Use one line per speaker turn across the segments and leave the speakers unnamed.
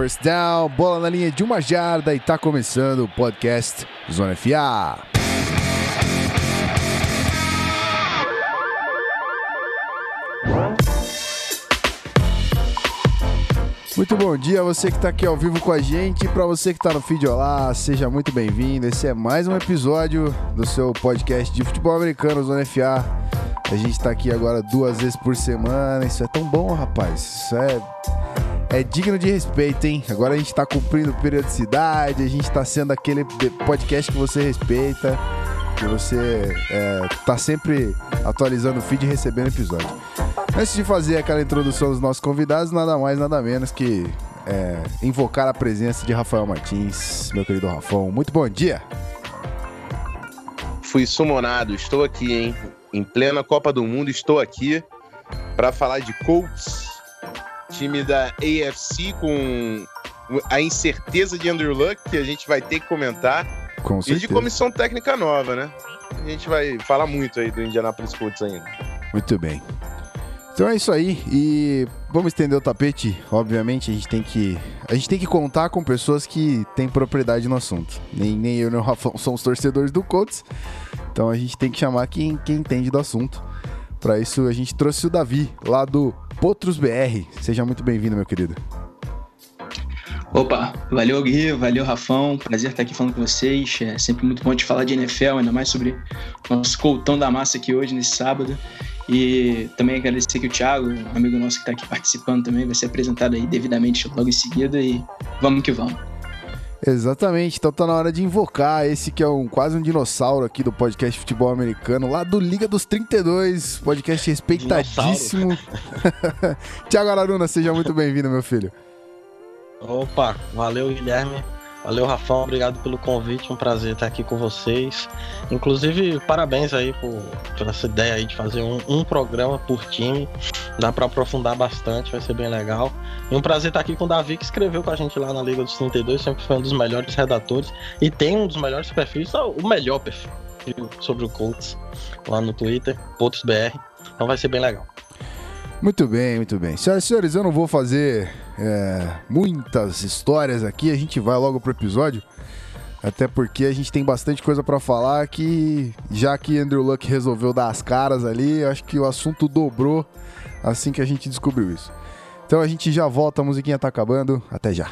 First down, bola na linha de uma jarda e tá começando o podcast Zona FA. Muito bom dia você que está aqui ao vivo com a gente. Para você que está no feed Olá, seja muito bem-vindo. Esse é mais um episódio do seu podcast de futebol americano Zona FA. A gente está aqui agora duas vezes por semana. Isso é tão bom, rapaz. Isso é é digno de respeito, hein? Agora a gente tá cumprindo periodicidade, a gente tá sendo aquele podcast que você respeita, que você é, tá sempre atualizando o feed e recebendo episódio. Antes de fazer aquela introdução dos nossos convidados, nada mais, nada menos que é, invocar a presença de Rafael Martins, meu querido Rafão. Muito bom dia!
Fui sumonado, estou aqui, hein? Em plena Copa do Mundo, estou aqui para falar de Colts time da AFC com a incerteza de Andrew Luck, que a gente vai ter que comentar.
Com
certeza. E de comissão técnica nova, né? A gente vai falar muito aí do Indianapolis Colts ainda.
Muito bem. Então é isso aí e vamos estender o tapete. Obviamente a gente tem que a gente tem que contar com pessoas que têm propriedade no assunto. Nem, nem eu nem o Rafão somos torcedores do Colts, então a gente tem que chamar quem, quem entende do assunto. Para isso a gente trouxe o Davi lá do Potros BR. Seja muito bem-vindo, meu querido.
Opa, valeu Gui, valeu Rafão, prazer estar aqui falando com vocês. É sempre muito bom de falar de NFL, ainda mais sobre nosso coltão da massa aqui hoje, nesse sábado. E também agradecer que o Thiago, um amigo nosso que está aqui participando também, vai ser apresentado aí devidamente logo em seguida e vamos que vamos.
Exatamente, então tá na hora de invocar esse que é um quase um dinossauro aqui do podcast Futebol Americano, lá do Liga dos 32, podcast respeitadíssimo. Tiago Araruna, seja muito bem-vindo, meu filho.
Opa, valeu Guilherme. Valeu, Rafão, obrigado pelo convite, um prazer estar aqui com vocês. Inclusive, parabéns aí por, por essa ideia aí de fazer um, um programa por time. Dá para aprofundar bastante, vai ser bem legal. E um prazer estar aqui com o Davi, que escreveu com a gente lá na Liga dos 32, sempre foi um dos melhores redatores e tem um dos melhores perfis, o melhor perfil sobre o Colts lá no Twitter, PotosBR. Então vai ser bem legal.
Muito bem, muito bem. Senhoras e senhores, eu não vou fazer é, muitas histórias aqui, a gente vai logo pro episódio. Até porque a gente tem bastante coisa para falar que, já que Andrew Luck resolveu dar as caras ali, acho que o assunto dobrou assim que a gente descobriu isso. Então a gente já volta, a musiquinha tá acabando. Até já.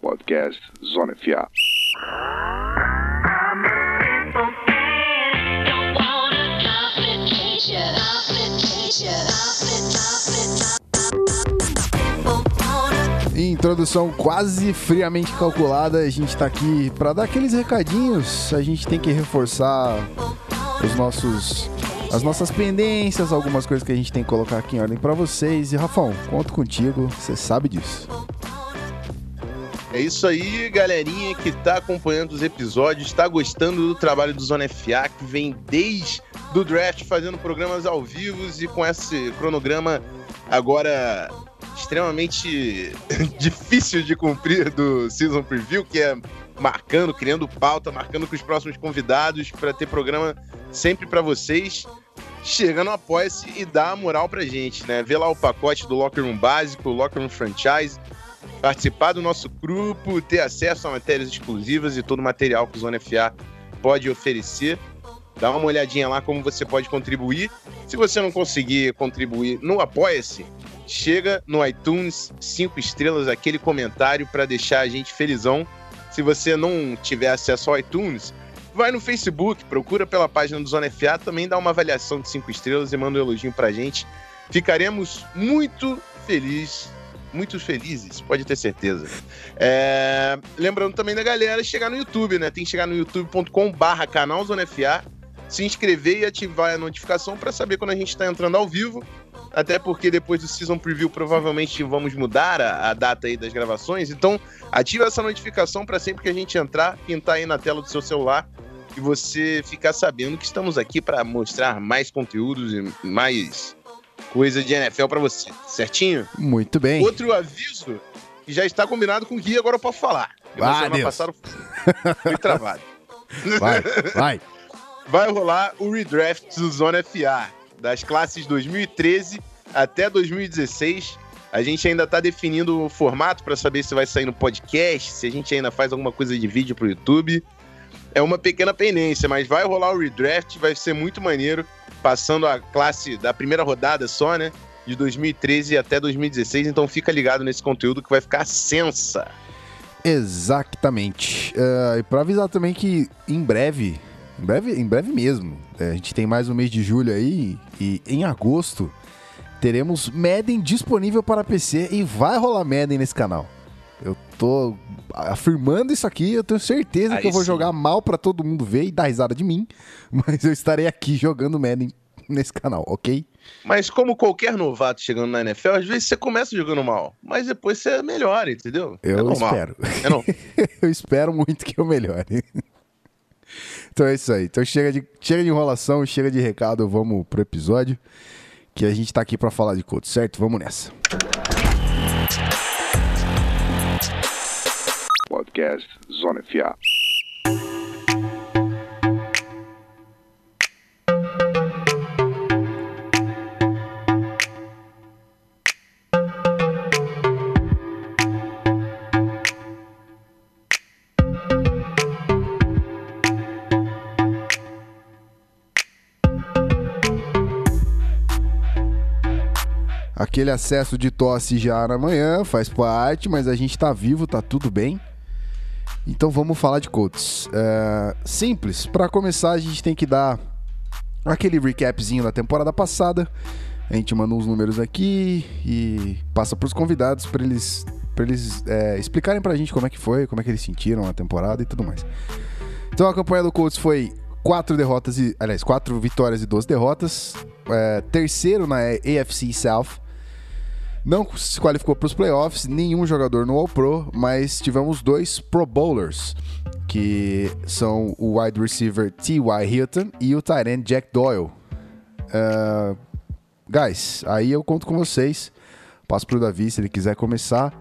Podcast Zona FA.
Introdução quase friamente calculada, a gente está aqui para dar aqueles recadinhos. A gente tem que reforçar os nossos as nossas pendências, algumas coisas que a gente tem que colocar aqui em ordem para vocês. E Rafão, conto contigo, você sabe disso.
É isso aí, galerinha que está acompanhando os episódios, está gostando do trabalho do Zona FA, que vem desde do draft fazendo programas ao vivo e com esse cronograma agora extremamente difícil de cumprir do Season Preview, que é marcando, criando pauta, marcando com os próximos convidados para ter programa sempre para vocês. Chega no Apoia-se e dá a moral pra gente, né? Vê lá o pacote do Locker Room básico, o Locker Room Franchise, participar do nosso grupo, ter acesso a matérias exclusivas e todo o material que o Zona FA pode oferecer. Dá uma olhadinha lá como você pode contribuir. Se você não conseguir contribuir no Apoia-se, chega no iTunes, cinco estrelas, aquele comentário para deixar a gente felizão. Se você não tiver acesso ao iTunes, vai no Facebook, procura pela página do Zona FA, também dá uma avaliação de cinco estrelas e manda um elogio pra gente. Ficaremos muito felizes, muito felizes, pode ter certeza. É... Lembrando também da galera chegar no YouTube, né? Tem que chegar no youtube.com barra canal Zona FA se inscrever e ativar a notificação para saber quando a gente está entrando ao vivo. Até porque depois do Season Preview provavelmente vamos mudar a, a data aí das gravações. Então, ativa essa notificação para sempre que a gente entrar, pintar aí na tela do seu celular e você ficar sabendo que estamos aqui para mostrar mais conteúdos e mais coisa de NFL para você, certinho?
Muito bem.
Outro aviso que já está combinado com o Gui, agora eu posso falar. Passaram... Fui travado.
Vai, vai.
vai rolar o redraft do Zona FA, das classes 2013 até 2016. A gente ainda está definindo o formato para saber se vai sair no podcast, se a gente ainda faz alguma coisa de vídeo para o YouTube. É uma pequena pendência, mas vai rolar o redraft, vai ser muito maneiro, passando a classe da primeira rodada só, né? De 2013 até 2016, então fica ligado nesse conteúdo que vai ficar sensa.
Exatamente. Uh, e para avisar também que em breve, em breve, em breve mesmo, é, a gente tem mais um mês de julho aí e em agosto teremos Madden disponível para PC e vai rolar Madden nesse canal. Eu tô afirmando isso aqui, eu tenho certeza Aí que eu vou sim. jogar mal para todo mundo ver e dar risada de mim, mas eu estarei aqui jogando Madden nesse canal, ok?
Mas como qualquer novato chegando na NFL, às vezes você começa jogando mal, mas depois você melhora, entendeu?
Eu
é
espero. É eu espero muito que eu melhore. Então é isso aí. Então chega de, chega de enrolação, chega de recado, vamos pro episódio que a gente tá aqui para falar de code, certo? Vamos nessa. Podcast Zona FA. Aquele acesso de tosse já na manhã, faz parte, mas a gente tá vivo, tá tudo bem. Então vamos falar de Colts. É, simples, para começar a gente tem que dar aquele recapzinho da temporada passada. A gente manda uns números aqui e passa para os convidados para eles, pra eles é, explicarem para a gente como é que foi, como é que eles sentiram a temporada e tudo mais. Então a campanha do Colts foi quatro derrotas e, aliás, quatro vitórias e 12 derrotas. É, terceiro na AFC South. Não se qualificou para os playoffs, nenhum jogador no All-Pro, mas tivemos dois Pro Bowlers, que são o wide receiver T.Y. Hilton e o tight end Jack Doyle. Uh, guys, aí eu conto com vocês. Passo para o Davi se ele quiser começar.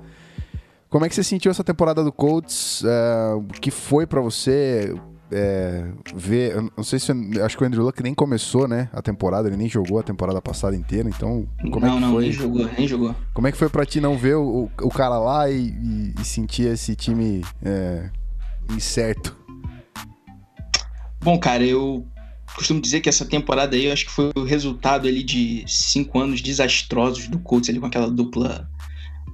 Como é que você sentiu essa temporada do Colts? Uh, o que foi para você? É, ver. não sei se. Acho que o Andrew Luck nem começou, né? A temporada, ele nem jogou a temporada passada inteira, então. Como
não,
é que
não,
foi?
nem jogou, nem jogou.
Como é que foi pra ti não ver o, o cara lá e, e, e sentir esse time é, incerto?
Bom, cara, eu costumo dizer que essa temporada aí, eu acho que foi o resultado ali de cinco anos desastrosos do Colts ali com aquela dupla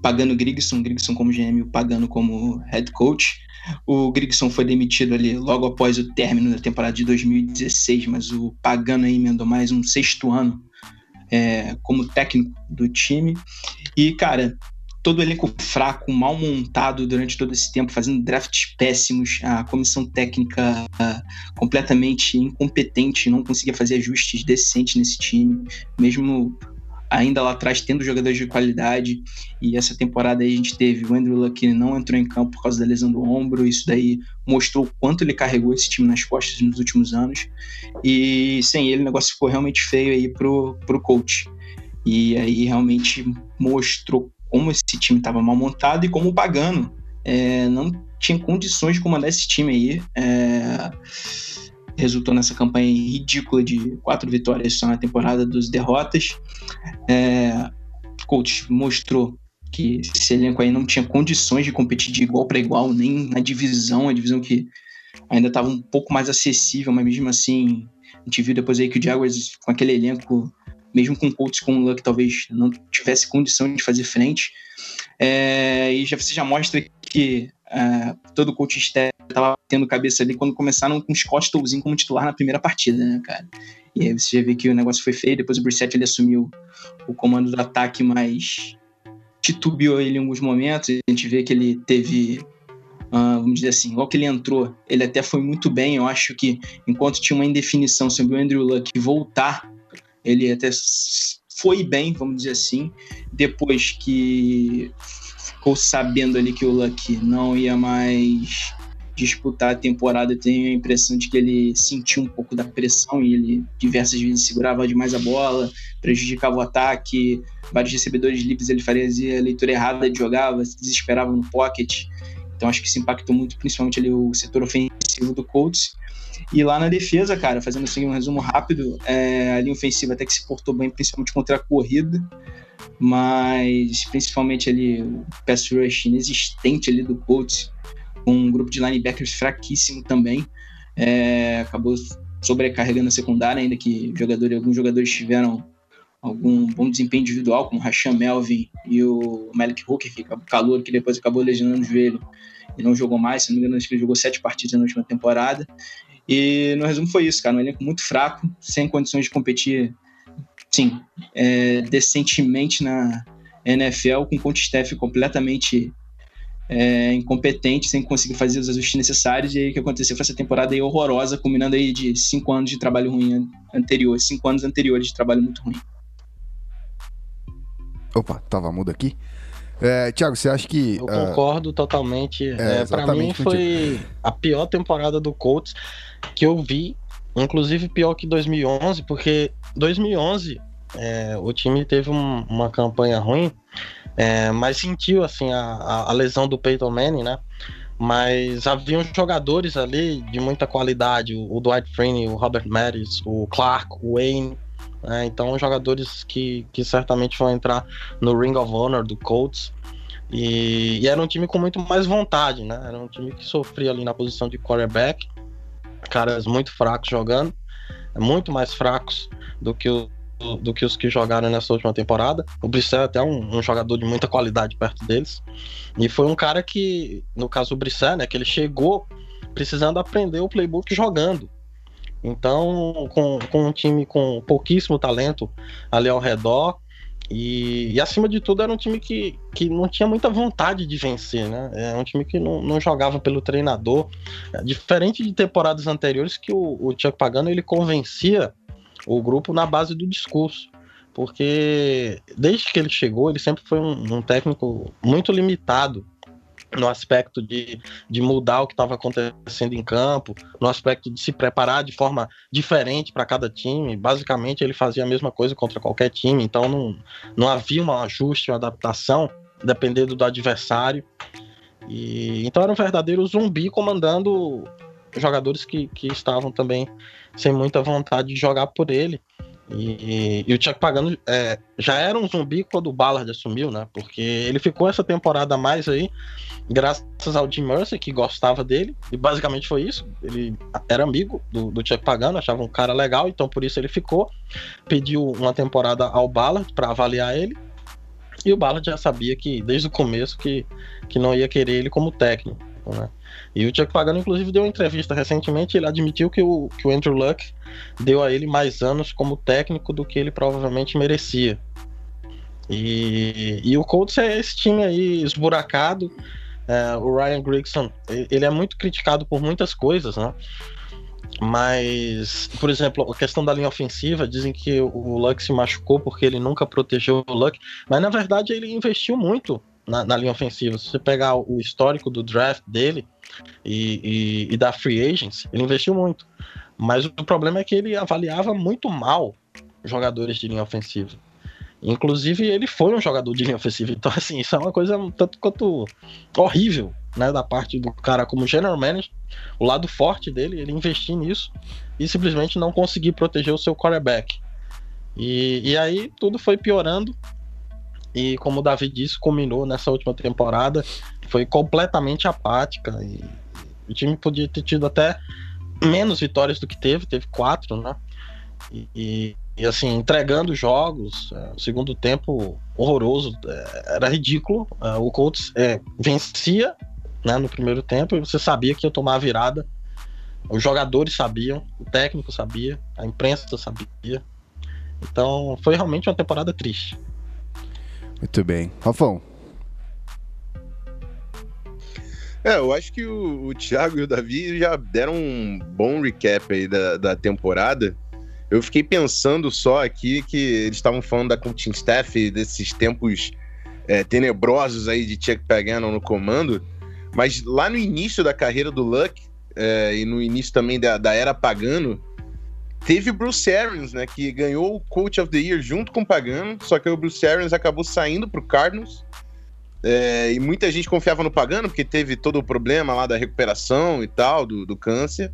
pagando Grigson, Grigson como GM e o Pagano como head coach. O Grigson foi demitido ali logo após o término da temporada de 2016, mas o Pagano emendou mais um sexto ano é, como técnico do time. E, cara, todo elenco fraco, mal montado durante todo esse tempo, fazendo drafts péssimos, a comissão técnica uh, completamente incompetente, não conseguia fazer ajustes decentes nesse time, mesmo ainda lá atrás tendo jogadores de qualidade. E essa temporada aí a gente teve o Andrew Luck não entrou em campo por causa da lesão do ombro. Isso daí mostrou o quanto ele carregou esse time nas costas nos últimos anos. E sem ele o negócio ficou realmente feio aí pro, pro coach. E aí realmente mostrou como esse time estava mal montado e como o Pagano é, não tinha condições de comandar esse time aí. É, resultou nessa campanha ridícula de quatro vitórias só na temporada, dos derrotas. É, coach mostrou que esse elenco aí não tinha condições de competir de igual para igual, nem na divisão, a divisão que ainda estava um pouco mais acessível, mas mesmo assim, a gente viu depois aí que o Jaguars, com aquele elenco, mesmo com coaches com o Luck, talvez não tivesse condição de fazer frente. É, e já, você já mostra que é, todo o coach estava tendo cabeça ali quando começaram com o Scott Tolzin como titular na primeira partida, né, cara? E aí você já vê que o negócio foi feio, depois o Brissett ele assumiu o comando do ataque, mas titubeou ele em alguns momentos, a gente vê que ele teve, uh, vamos dizer assim, logo que ele entrou, ele até foi muito bem, eu acho que enquanto tinha uma indefinição sobre o Andrew Luck voltar, ele até foi bem, vamos dizer assim, depois que ficou sabendo ali que o Luck não ia mais disputar a temporada, eu tenho a impressão de que ele sentiu um pouco da pressão e ele diversas vezes segurava demais a bola, prejudicava o ataque, vários recebedores livres ele fazia a leitura errada de jogava, se desesperava no pocket. Então acho que isso impactou muito, principalmente ali o setor ofensivo do Colts. E lá na defesa, cara, fazendo assim um resumo rápido, é, a linha ofensiva até que se portou bem, principalmente contra a corrida, mas principalmente ali o pass rush inexistente ali do Colts, um grupo de linebackers fraquíssimo também, é, acabou sobrecarregando a secundária, ainda que jogadores, alguns jogadores tiveram algum bom desempenho individual, como o Rasham Melvin e o Malik Hooker, que calor, que depois acabou lesionando o joelho e não jogou mais, se não me engano, acho que ele jogou sete partidas na última temporada. E no resumo foi isso, cara, um elenco muito fraco, sem condições de competir, sim, é, decentemente na NFL, com o staff completamente é, incompetente, sem conseguir fazer os ajustes necessários, e aí o que aconteceu foi essa temporada aí horrorosa, combinando aí de cinco anos de trabalho ruim anterior, cinco anos anteriores de trabalho muito ruim.
Opa, tava mudo aqui. É, Tiago, você acha que.
Eu uh... concordo totalmente. É, é, para mim foi a pior temporada do Colts que eu vi, inclusive pior que 2011, porque 2011 é, o time teve um, uma campanha ruim, é, mas sentiu assim a, a, lesão do Peyton Manning, né? Mas haviam jogadores ali de muita qualidade, o, Dwight Freeney, o Robert Maris, o Clark, o Wayne, né? Então, jogadores que, que certamente vão entrar no Ring of Honor do Colts. E, e, era um time com muito mais vontade, né? Era um time que sofria ali na posição de quarterback, caras muito fracos jogando, muito mais fracos do que, o, do que os que jogaram nessa última temporada. O Brissett é até um, um, jogador de muita qualidade perto deles. E foi um cara que, no caso do Brissett, né, que ele chegou precisando aprender o playbook jogando. Então, com, com um time com pouquíssimo talento ali ao redor, e, e, acima de tudo era um time que, que não tinha muita vontade de vencer, né? É um time que não, não jogava pelo treinador. É, diferente de temporadas anteriores que o, o Chuck Pagano ele convencia o grupo na base do discurso. Porque desde que ele chegou, ele sempre foi um, um técnico muito limitado no aspecto de, de mudar o que estava acontecendo em campo, no aspecto de se preparar de forma diferente para cada time. Basicamente, ele fazia a mesma coisa contra qualquer time, então não, não havia um ajuste, uma adaptação, dependendo do adversário. E, então era um verdadeiro zumbi comandando jogadores que, que estavam também sem muita vontade de jogar por ele. E, e, o Chuck Pagano é, já era um zumbi quando o Ballard assumiu, né? Porque ele ficou essa temporada mais aí, graças ao Jim Mercer, que gostava dele, e basicamente foi isso. Ele era amigo do, do Chuck Pagano, achava um cara legal, então por isso ele ficou. Pediu uma temporada ao Ballard para avaliar ele, e o Ballard já sabia que, desde o começo, que, que não ia querer ele como técnico, né? E o Chuck Pagano, inclusive, deu uma entrevista recentemente. Ele admitiu que o, que o Andrew Luck deu a ele mais anos como técnico do que ele provavelmente merecia. E, e o Colts é esse time aí esburacado. É, o Ryan Grigson, ele é muito criticado por muitas coisas, né? Mas, por exemplo, a questão da linha ofensiva, dizem que o Luck se machucou porque ele nunca protegeu o Luck, mas na verdade ele investiu muito na, na, linha ofensiva. Se você pegar o histórico do draft dele e, e, e da free agents, ele investiu muito. Mas o problema é que ele avaliava muito mal jogadores de linha ofensiva. Inclusive, ele foi um jogador de linha ofensiva. Então, assim, isso é uma coisa tanto quanto horrível, né? Da parte do cara como general manager. O lado forte dele, ele investir nisso e simplesmente não conseguir proteger o seu quarterback. E, e aí tudo foi piorando e como o Davi disse, culminou nessa última temporada, foi completamente apática. E o time podia ter tido até menos vitórias do que teve, teve quatro, né? E, e, e assim, entregando jogos, é, o segundo tempo horroroso, é, era ridículo. É, o Colts é, vencia né, no primeiro tempo e você sabia que ia tomar a virada. Os jogadores sabiam, o técnico sabia, a imprensa sabia. Então foi realmente uma temporada triste.
Muito bem. Rafão.
É, eu acho que o, o Thiago e o Davi já deram um bom recap aí da, da temporada. Eu fiquei pensando só aqui que eles estavam falando da coaching staff, desses tempos é, tenebrosos aí de Chuck Pagano no comando, mas lá no início da carreira do Luck é, e no início também da, da era Pagano, Teve o Bruce Arians, né, que ganhou o Coach of the Year junto com o Pagano, só que o Bruce Arians acabou saindo pro Cardinals. É, e muita gente confiava no Pagano, porque teve todo o problema lá da recuperação e tal, do, do câncer.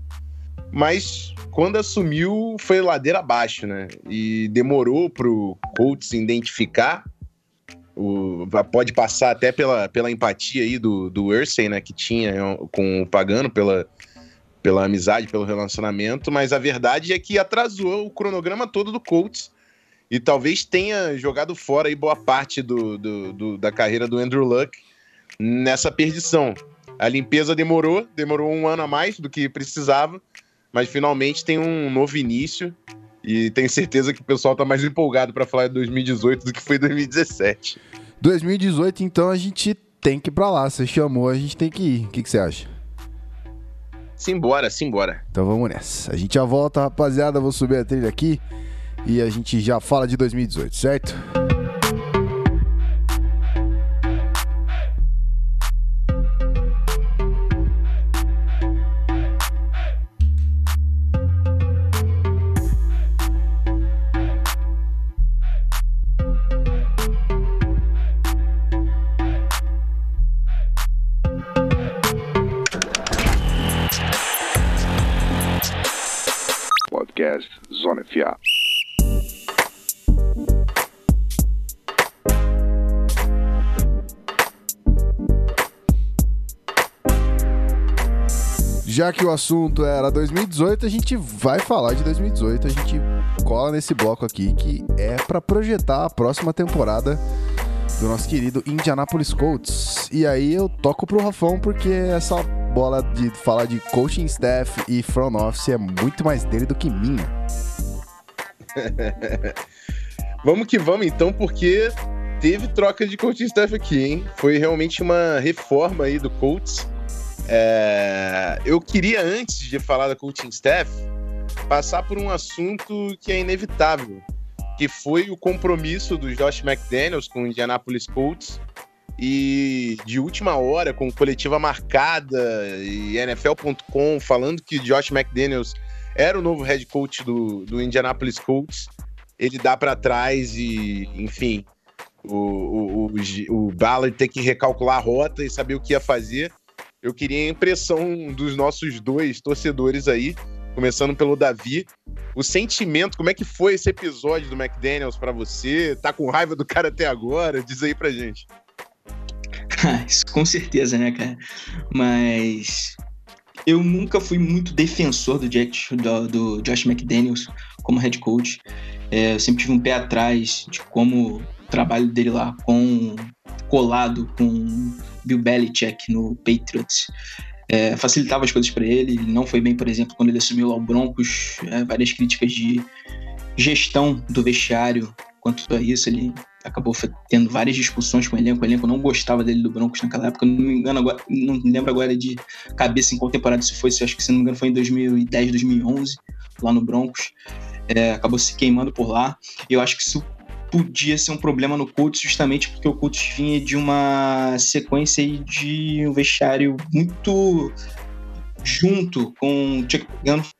Mas quando assumiu, foi ladeira abaixo, né? E demorou pro Colts identificar. O, pode passar até pela, pela empatia aí do, do Ursay, né? Que tinha com o Pagano, pela, pela amizade, pelo relacionamento. Mas a verdade é que atrasou o cronograma todo do Colts. E talvez tenha jogado fora aí boa parte do, do, do da carreira do Andrew Luck nessa perdição. A limpeza demorou, demorou um ano a mais do que precisava mas finalmente tem um novo início e tenho certeza que o pessoal tá mais empolgado para falar de 2018 do que foi 2017.
2018, então a gente tem que ir pra lá. Você chamou, a gente tem que ir. O que, que você acha?
Simbora, simbora.
Então vamos nessa. A gente já volta, rapaziada. Vou subir a trilha aqui e a gente já fala de 2018, certo? Já que o assunto era 2018, a gente vai falar de 2018. A gente cola nesse bloco aqui que é para projetar a próxima temporada do nosso querido Indianapolis Colts. E aí eu toco pro Rafão porque essa bola de falar de coaching staff e front office é muito mais dele do que minha.
vamos que vamos então, porque teve troca de coaching staff aqui, hein? Foi realmente uma reforma aí do Colts. É, eu queria, antes de falar da coaching staff, passar por um assunto que é inevitável, que foi o compromisso do Josh McDaniels com o Indianapolis Colts e de última hora, com coletiva marcada e NFL.com falando que Josh McDaniels era o novo head coach do, do Indianapolis Colts, ele dá para trás e, enfim, o, o, o, o Ballard tem que recalcular a rota e saber o que ia fazer. Eu queria a impressão dos nossos dois torcedores aí, começando pelo Davi. O sentimento, como é que foi esse episódio do McDaniels para você? Tá com raiva do cara até agora? Diz aí pra gente.
Isso com certeza, né, cara? Mas eu nunca fui muito defensor do, Jack, do, do Josh McDaniels como head coach. É, eu sempre tive um pé atrás de como o trabalho dele lá com colado com Bill Belichick no Patriots. É, facilitava as coisas para ele. Não foi bem, por exemplo, quando ele assumiu lá o Broncos. É, várias críticas de gestão do vestiário quanto a isso. Ele acabou tendo várias discussões com o elenco. O elenco não gostava dele do Broncos naquela época. Não me engano agora, não me lembro agora de cabeça em qual temporada isso foi. Acho que se não me engano foi em 2010, 2011 lá no Broncos. É, acabou se queimando por lá. Eu acho que isso podia ser um problema no Colts justamente porque o Colts vinha de uma sequência de um vestiário muito junto com o Chuck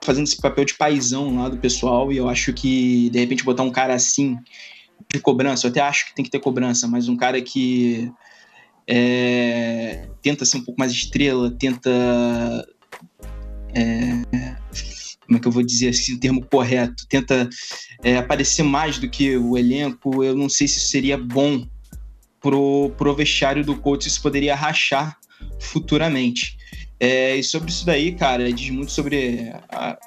fazendo esse papel de paizão lá do pessoal e eu acho que de repente botar um cara assim de cobrança, eu até acho que tem que ter cobrança, mas um cara que é, tenta ser um pouco mais estrela, tenta é, como é que eu vou dizer assim, o termo correto, tenta é, aparecer mais do que o elenco, eu não sei se isso seria bom pro, pro vestiário do coach, isso poderia rachar futuramente. É, e sobre isso daí, cara, diz muito sobre a,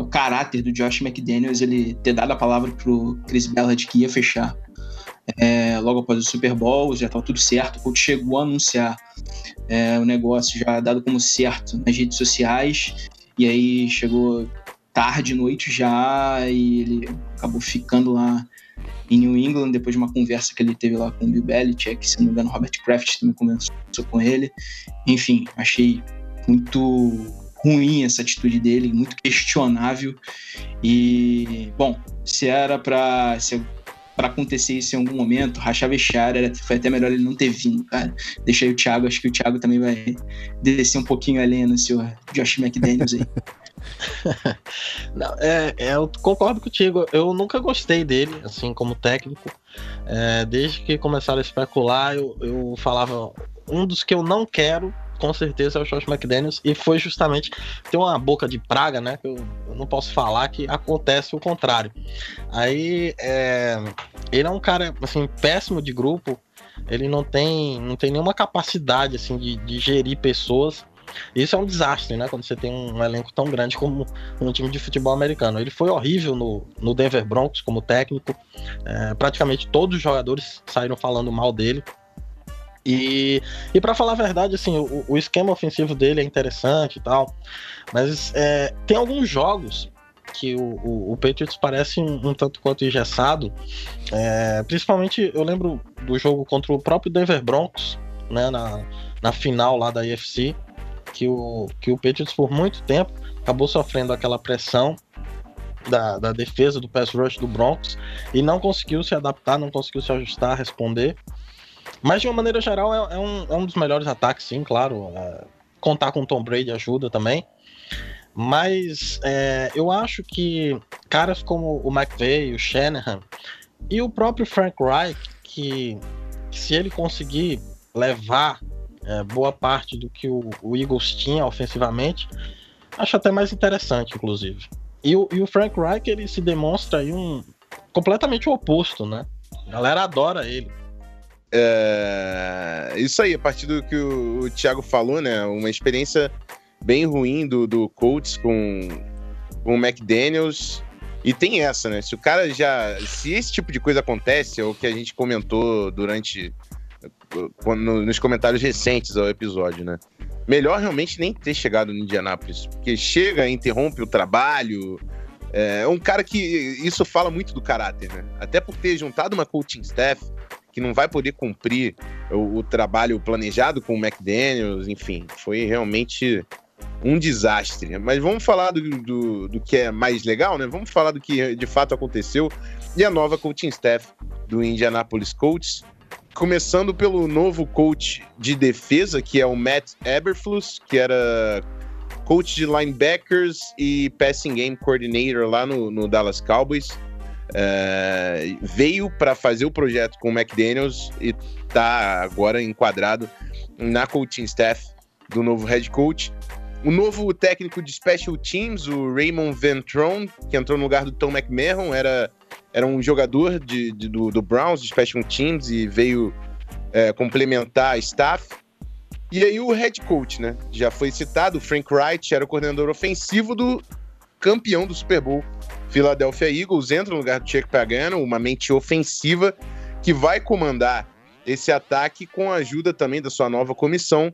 o caráter do Josh McDaniels, ele ter dado a palavra pro Chris Ballard que ia fechar é, logo após o Super Bowl, já estava tudo certo, o coach chegou a anunciar é, o negócio já dado como certo nas redes sociais, e aí chegou tarde, noite já, e ele acabou ficando lá em New England, depois de uma conversa que ele teve lá com o Bill Belichick, se não me engano, Robert Kraft também conversou com ele. Enfim, achei muito ruim essa atitude dele, muito questionável. E, bom, se era para para acontecer isso em algum momento, rachar vestiário, era, foi até melhor ele não ter vindo, cara. Deixei o Thiago, acho que o Thiago também vai descer um pouquinho além no senhor Josh McDaniels aí.
Não, é, é, eu concordo contigo. Eu nunca gostei dele, assim, como técnico. É, desde que começaram a especular, eu, eu falava. Um dos que eu não quero, com certeza, é o Josh McDaniels. E foi justamente. Tem uma boca de praga, né? Que eu, eu não posso falar que acontece o contrário. Aí. É, ele é um cara, assim, péssimo de grupo. Ele não tem, não tem nenhuma capacidade, assim, de, de gerir pessoas. Isso é um desastre, né? Quando você tem um elenco tão grande como um time de futebol americano. Ele foi horrível no, no Denver Broncos como técnico. É, praticamente todos os jogadores saíram falando mal dele. E, e para falar a verdade, assim, o, o, esquema ofensivo dele é interessante e tal. Mas é, tem alguns jogos que o, o, o Patriots parece um, um, tanto quanto engessado. É, principalmente eu lembro do jogo contra o próprio Denver Broncos, né, na, na final lá da IFC, que o, que o Patriots por muito tempo acabou sofrendo aquela pressão da, da defesa do pass rush do Broncos e não conseguiu se adaptar, não conseguiu se ajustar, responder. Mas de uma maneira geral é, é um, é um dos melhores ataques, sim, claro. É, contar com Tom Brady ajuda também. Mas é, eu acho que caras como o McVeigh, o Shanahan e o próprio Frank Reich, que, que se ele conseguir levar é, boa parte do que o, o, Eagles tinha ofensivamente, acho até mais interessante, inclusive. E o, e o Frank Reich, ele se demonstra aí um completamente o oposto, né? A galera adora ele.
É, isso aí, a partir do que o, o Thiago falou, né? Uma experiência bem ruim do, do Colts com, com o McDaniels. E tem essa, né? Se o cara já. Se esse tipo de coisa acontece, é o que a gente comentou durante nos comentários recentes ao episódio, né? Melhor realmente nem ter chegado no Indianápolis, porque chega, interrompe o trabalho. É um cara que isso fala muito do caráter, né? Até por ter juntado uma coaching staff que não vai poder cumprir o, o trabalho planejado com o McDaniels, enfim, foi realmente um desastre. Mas vamos falar do, do, do, que é mais legal, né? Vamos falar do que de fato aconteceu e a nova coaching staff do Indianapolis Colts começando pelo novo coach de defesa, que é o Matt Eberflus, que era coach de linebackers e passing game coordinator lá no, no Dallas Cowboys. É, veio para fazer o projeto com o McDaniels e está agora enquadrado na coaching staff do novo head coach. O novo técnico de special teams, o Raymond Ventron, que entrou no lugar do Tom McMahon, era era um jogador de, de do, do, Browns, de Special Teams, e veio é, complementar a staff. E aí o head coach, né? Já foi citado, o Frank Wright era o coordenador ofensivo do campeão do Super Bowl, Philadelphia Eagles, entra no lugar do Chuck Pagano, uma mente ofensiva que vai comandar esse ataque com a ajuda também da sua nova comissão,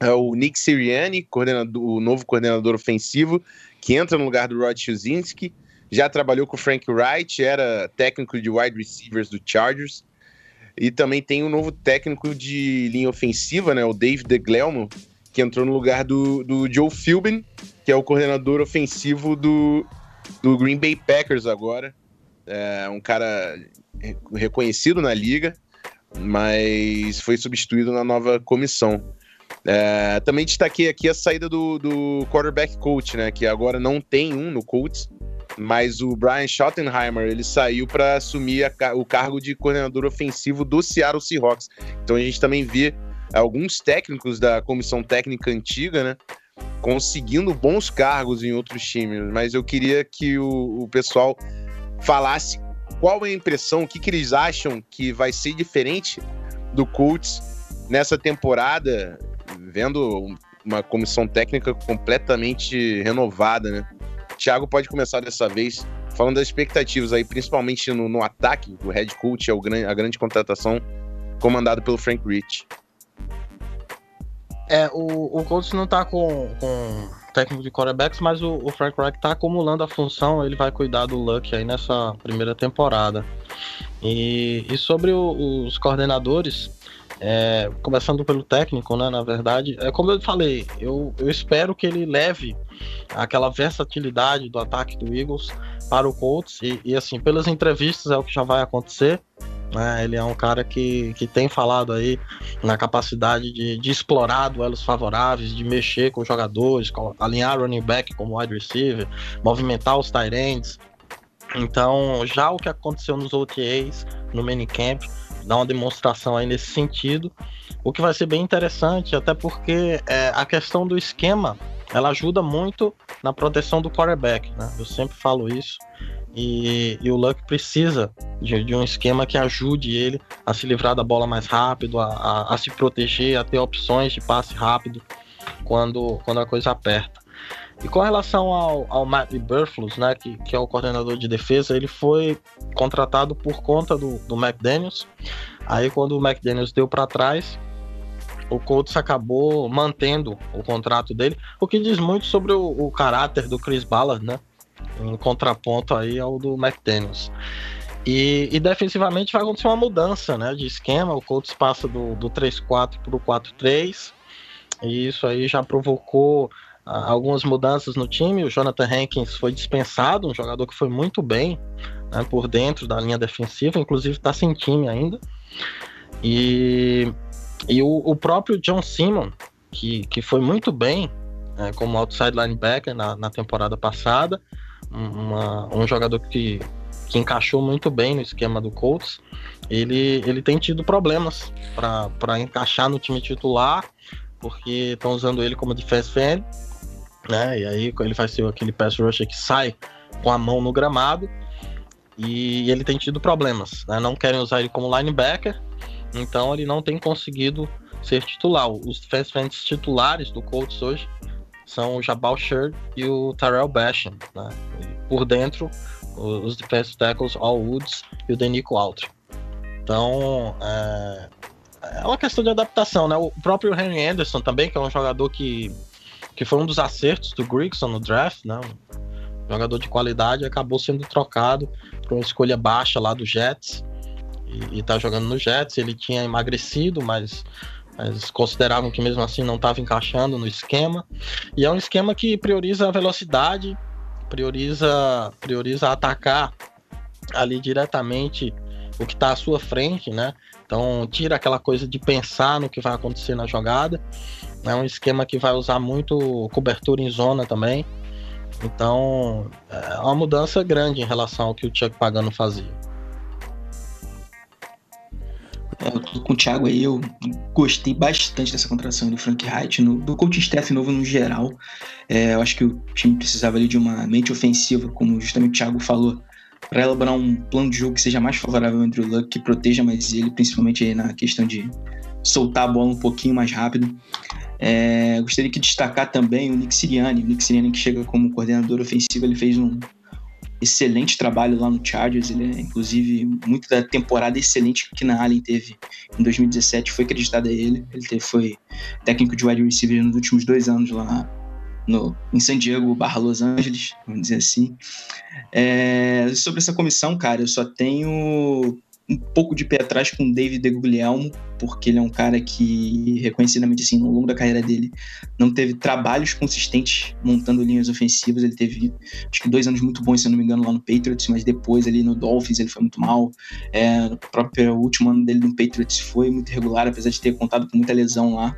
é o Nick Sirianni, o novo coordenador ofensivo, que entra no lugar do Rod Schuzinski já trabalhou com o Frank Wright, era técnico de wide receivers do Chargers. E também tem um novo técnico de linha ofensiva, né, o Dave DeGlelmo, que entrou no lugar do, do Joe Philbin, que é o coordenador ofensivo do, do Green Bay Packers agora. É um cara reconhecido na liga, mas foi substituído na nova comissão. É, também destaquei aqui a saída do, do quarterback coach, né? Que agora não tem um no Colts, mas o Brian Schottenheimer ele saiu para assumir a, o cargo de coordenador ofensivo do Seattle Seahawks. Então a gente também vê alguns técnicos da comissão técnica antiga, né, conseguindo bons cargos em outros times. Mas eu queria que o, o pessoal falasse qual é a impressão, o que, que eles acham que vai ser diferente do Colts nessa temporada, vendo uma comissão técnica completamente renovada, né? Thiago pode começar dessa vez falando das expectativas aí, principalmente no, no ataque. O head coach é o, a grande contratação comandado pelo Frank Rich.
É, o, o Colts não tá com, com técnico de quarterbacks, mas o, o, Frank Reich tá acumulando a função, ele vai cuidar do Luck aí nessa primeira temporada. E, e sobre o, os coordenadores, é, começando pelo técnico, né, na verdade, é como eu falei, eu, eu espero que ele leve aquela versatilidade do ataque do Eagles para o Colts e, e assim, pelas entrevistas é o que já vai acontecer. Né? Ele é um cara que, que tem falado aí na capacidade de, de explorar duelos favoráveis, de mexer com os jogadores, alinhar running back como wide receiver, movimentar os tight ends. Então, já o que aconteceu nos OTAs, no minicamp, dá uma demonstração aí nesse sentido. O que vai ser bem interessante, até porque é, a questão do esquema ela ajuda muito na proteção do quarterback, né? Eu sempre falo isso. E, e o Luck precisa de, de, um esquema que ajude ele a se livrar da bola mais rápido, a, a, a se proteger, a ter opções de passe rápido quando, quando a coisa aperta. E com relação ao, ao Matt Burflus, né, que, que é o coordenador de defesa, ele foi contratado por conta do, do McDaniels. Aí quando o McDaniels deu para trás, o Colts acabou mantendo o contrato dele, o que diz muito sobre o, o caráter do Chris Ballard, né? Em contraponto aí ao do McDaniels. E, e, defensivamente vai acontecer uma mudança né, de esquema. O Colts passa do, do 3-4 para o 4-3. E isso aí já provocou ah, algumas mudanças no time. O Jonathan Hankins foi dispensado, um jogador que foi muito bem né, por dentro da linha defensiva, inclusive está sem time ainda. E e o, o próprio John Simon, que, que foi muito bem é, como outside linebacker na, na temporada passada, uma, um jogador que, que encaixou muito bem no esquema do Colts, ele, ele tem tido problemas para encaixar no time titular, porque estão usando ele como defense fan, né? E aí ele vai ser aquele pass rusher que sai com a mão no gramado, e ele tem tido problemas, né? Não querem usar ele como linebacker, então ele não tem conseguido ser titular. Os defense titulares do Colts hoje são o Jabal Sherd e o Terrell Basham. Né? por dentro, os defensive tackles All Woods e o Denico Altry. Então, é, é uma questão de adaptação, né? O próprio Henry Anderson também, que é um jogador que, que foi um dos acertos do Grigson no draft, né? Um jogador de qualidade, acabou sendo trocado por uma escolha baixa lá do Jets e, tá jogando no Jets. Ele tinha emagrecido, mas, mas consideravam que mesmo assim não estava encaixando no esquema. E é um esquema que prioriza a velocidade, prioriza, prioriza atacar ali diretamente o que está à sua frente, né? Então tira aquela coisa de pensar no que vai acontecer na jogada. É um esquema que vai usar muito cobertura em zona também. Então é uma mudança grande em relação ao que o Chuck Pagano fazia.
Eu tô com o Thiago aí, eu gostei bastante dessa contratação do Frank Wright, no, do coaching staff novo no geral. É, eu acho que o time precisava ali de uma mente ofensiva, como justamente o Thiago falou, para elaborar um plano de jogo que seja mais favorável ao Andrew Luck, que proteja mais ele, principalmente aí na questão de soltar a bola um pouquinho mais rápido. É, gostaria de destacar também o Nick Sirianni. O Nick Sirianni que chega como coordenador ofensivo, ele fez um, excelente trabalho lá no Chargers. Ele é, inclusive, muito da temporada excelente que na Allen teve em 2017 foi acreditada a ele. Ele teve, foi técnico de wide receiver nos últimos dois anos lá no, em San Diego barra Los Angeles, vamos dizer assim. É, sobre essa comissão, cara, eu só tenho um pouco de pé atrás com o David Guglielmo, porque ele é um cara que, reconhecidamente assim, ao longo da carreira dele, não teve trabalhos consistentes montando linhas ofensivas. Ele teve, acho que, dois anos muito bons, se não me engano, lá no Patriots, mas depois ali no Dolphins ele foi muito mal. É, o próprio último ano dele no Patriots foi muito irregular, apesar de ter contado com muita lesão lá.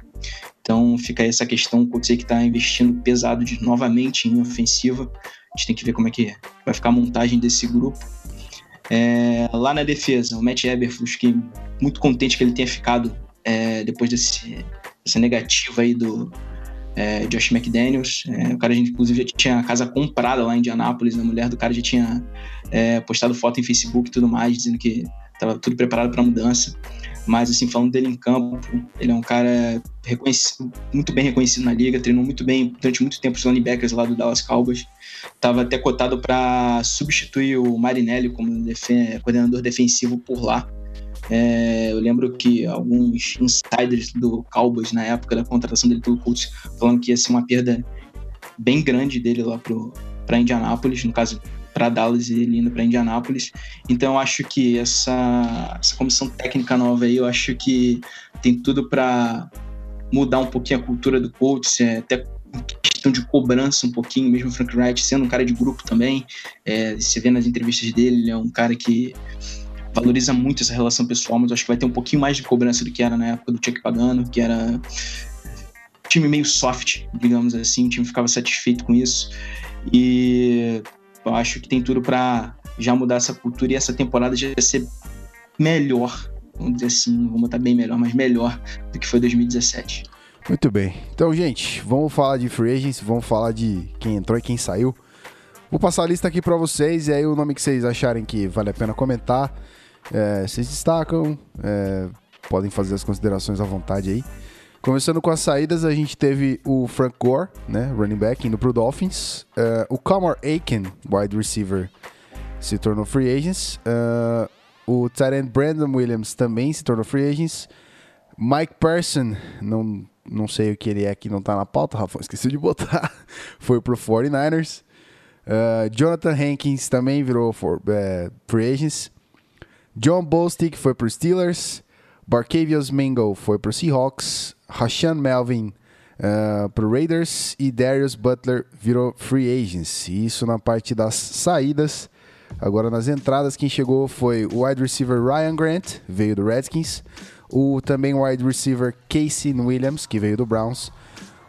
Então fica aí essa questão, o que está investindo pesado de, novamente em ofensiva. A gente tem que ver como é que vai ficar a montagem desse grupo. É, lá na defesa, o Matt Eberflus, que muito contente que ele tenha ficado é, depois desse, dessa negativa aí do é, Josh McDaniels. É, o cara, inclusive, já tinha a casa comprada lá em Indianápolis. A mulher do cara já tinha é, postado foto em Facebook e tudo mais, dizendo que estava tudo preparado para a mudança. Mas, assim, falando dele em campo, ele é um cara muito bem reconhecido na liga, treinou muito bem durante muito tempo os linebackers lá do Dallas Cowboys. Estava até cotado para substituir o Marinelli como coordenador defensivo por lá. É, eu lembro que alguns insiders do Cowboys na época da contratação dele pelo Colts falando que ia ser uma perda bem grande dele lá para Indianápolis, no caso para Dallas e ele indo para Indianápolis. Então eu acho que essa, essa comissão técnica nova aí, eu acho que tem tudo para mudar um pouquinho a cultura do coach, é, até questão de cobrança um pouquinho, mesmo o Frank Wright sendo um cara de grupo também. É, você vê nas entrevistas dele, ele é um cara que valoriza muito essa relação pessoal, mas acho que vai ter um pouquinho mais de cobrança do que era na época do Chuck Pagano, que era time meio soft, digamos assim, o time ficava satisfeito com isso. E eu acho que tem tudo para já mudar essa cultura e essa temporada já ser melhor, vamos dizer assim, vamos botar bem melhor, mas melhor do que foi 2017.
Muito bem. Então, gente, vamos falar de free agents, vamos falar de quem entrou e quem saiu. Vou passar a lista aqui para vocês e aí o nome que vocês acharem que vale a pena comentar, é, vocês destacam, é, podem fazer as considerações à vontade aí. Começando com as saídas, a gente teve o Frank Gore, né, running back, indo pro Dolphins. Uh, o Kamar Aiken, wide receiver, se tornou free agents. Uh, o tight Brandon Williams também se tornou free agents. Mike Person, não, não sei o que ele é que não tá na pauta, Rafa, esqueci de botar. Foi pro 49ers. Uh, Jonathan Hankins também virou for, free agents. John Bostic foi pro Steelers. Barcavius Mingo foi pro Seahawks. Rashan Melvin uh, pro Raiders. E Darius Butler virou free agents. Isso na parte das saídas. Agora nas entradas, quem chegou foi o wide receiver Ryan Grant, veio do Redskins. O também wide receiver Casey Williams, que veio do Browns.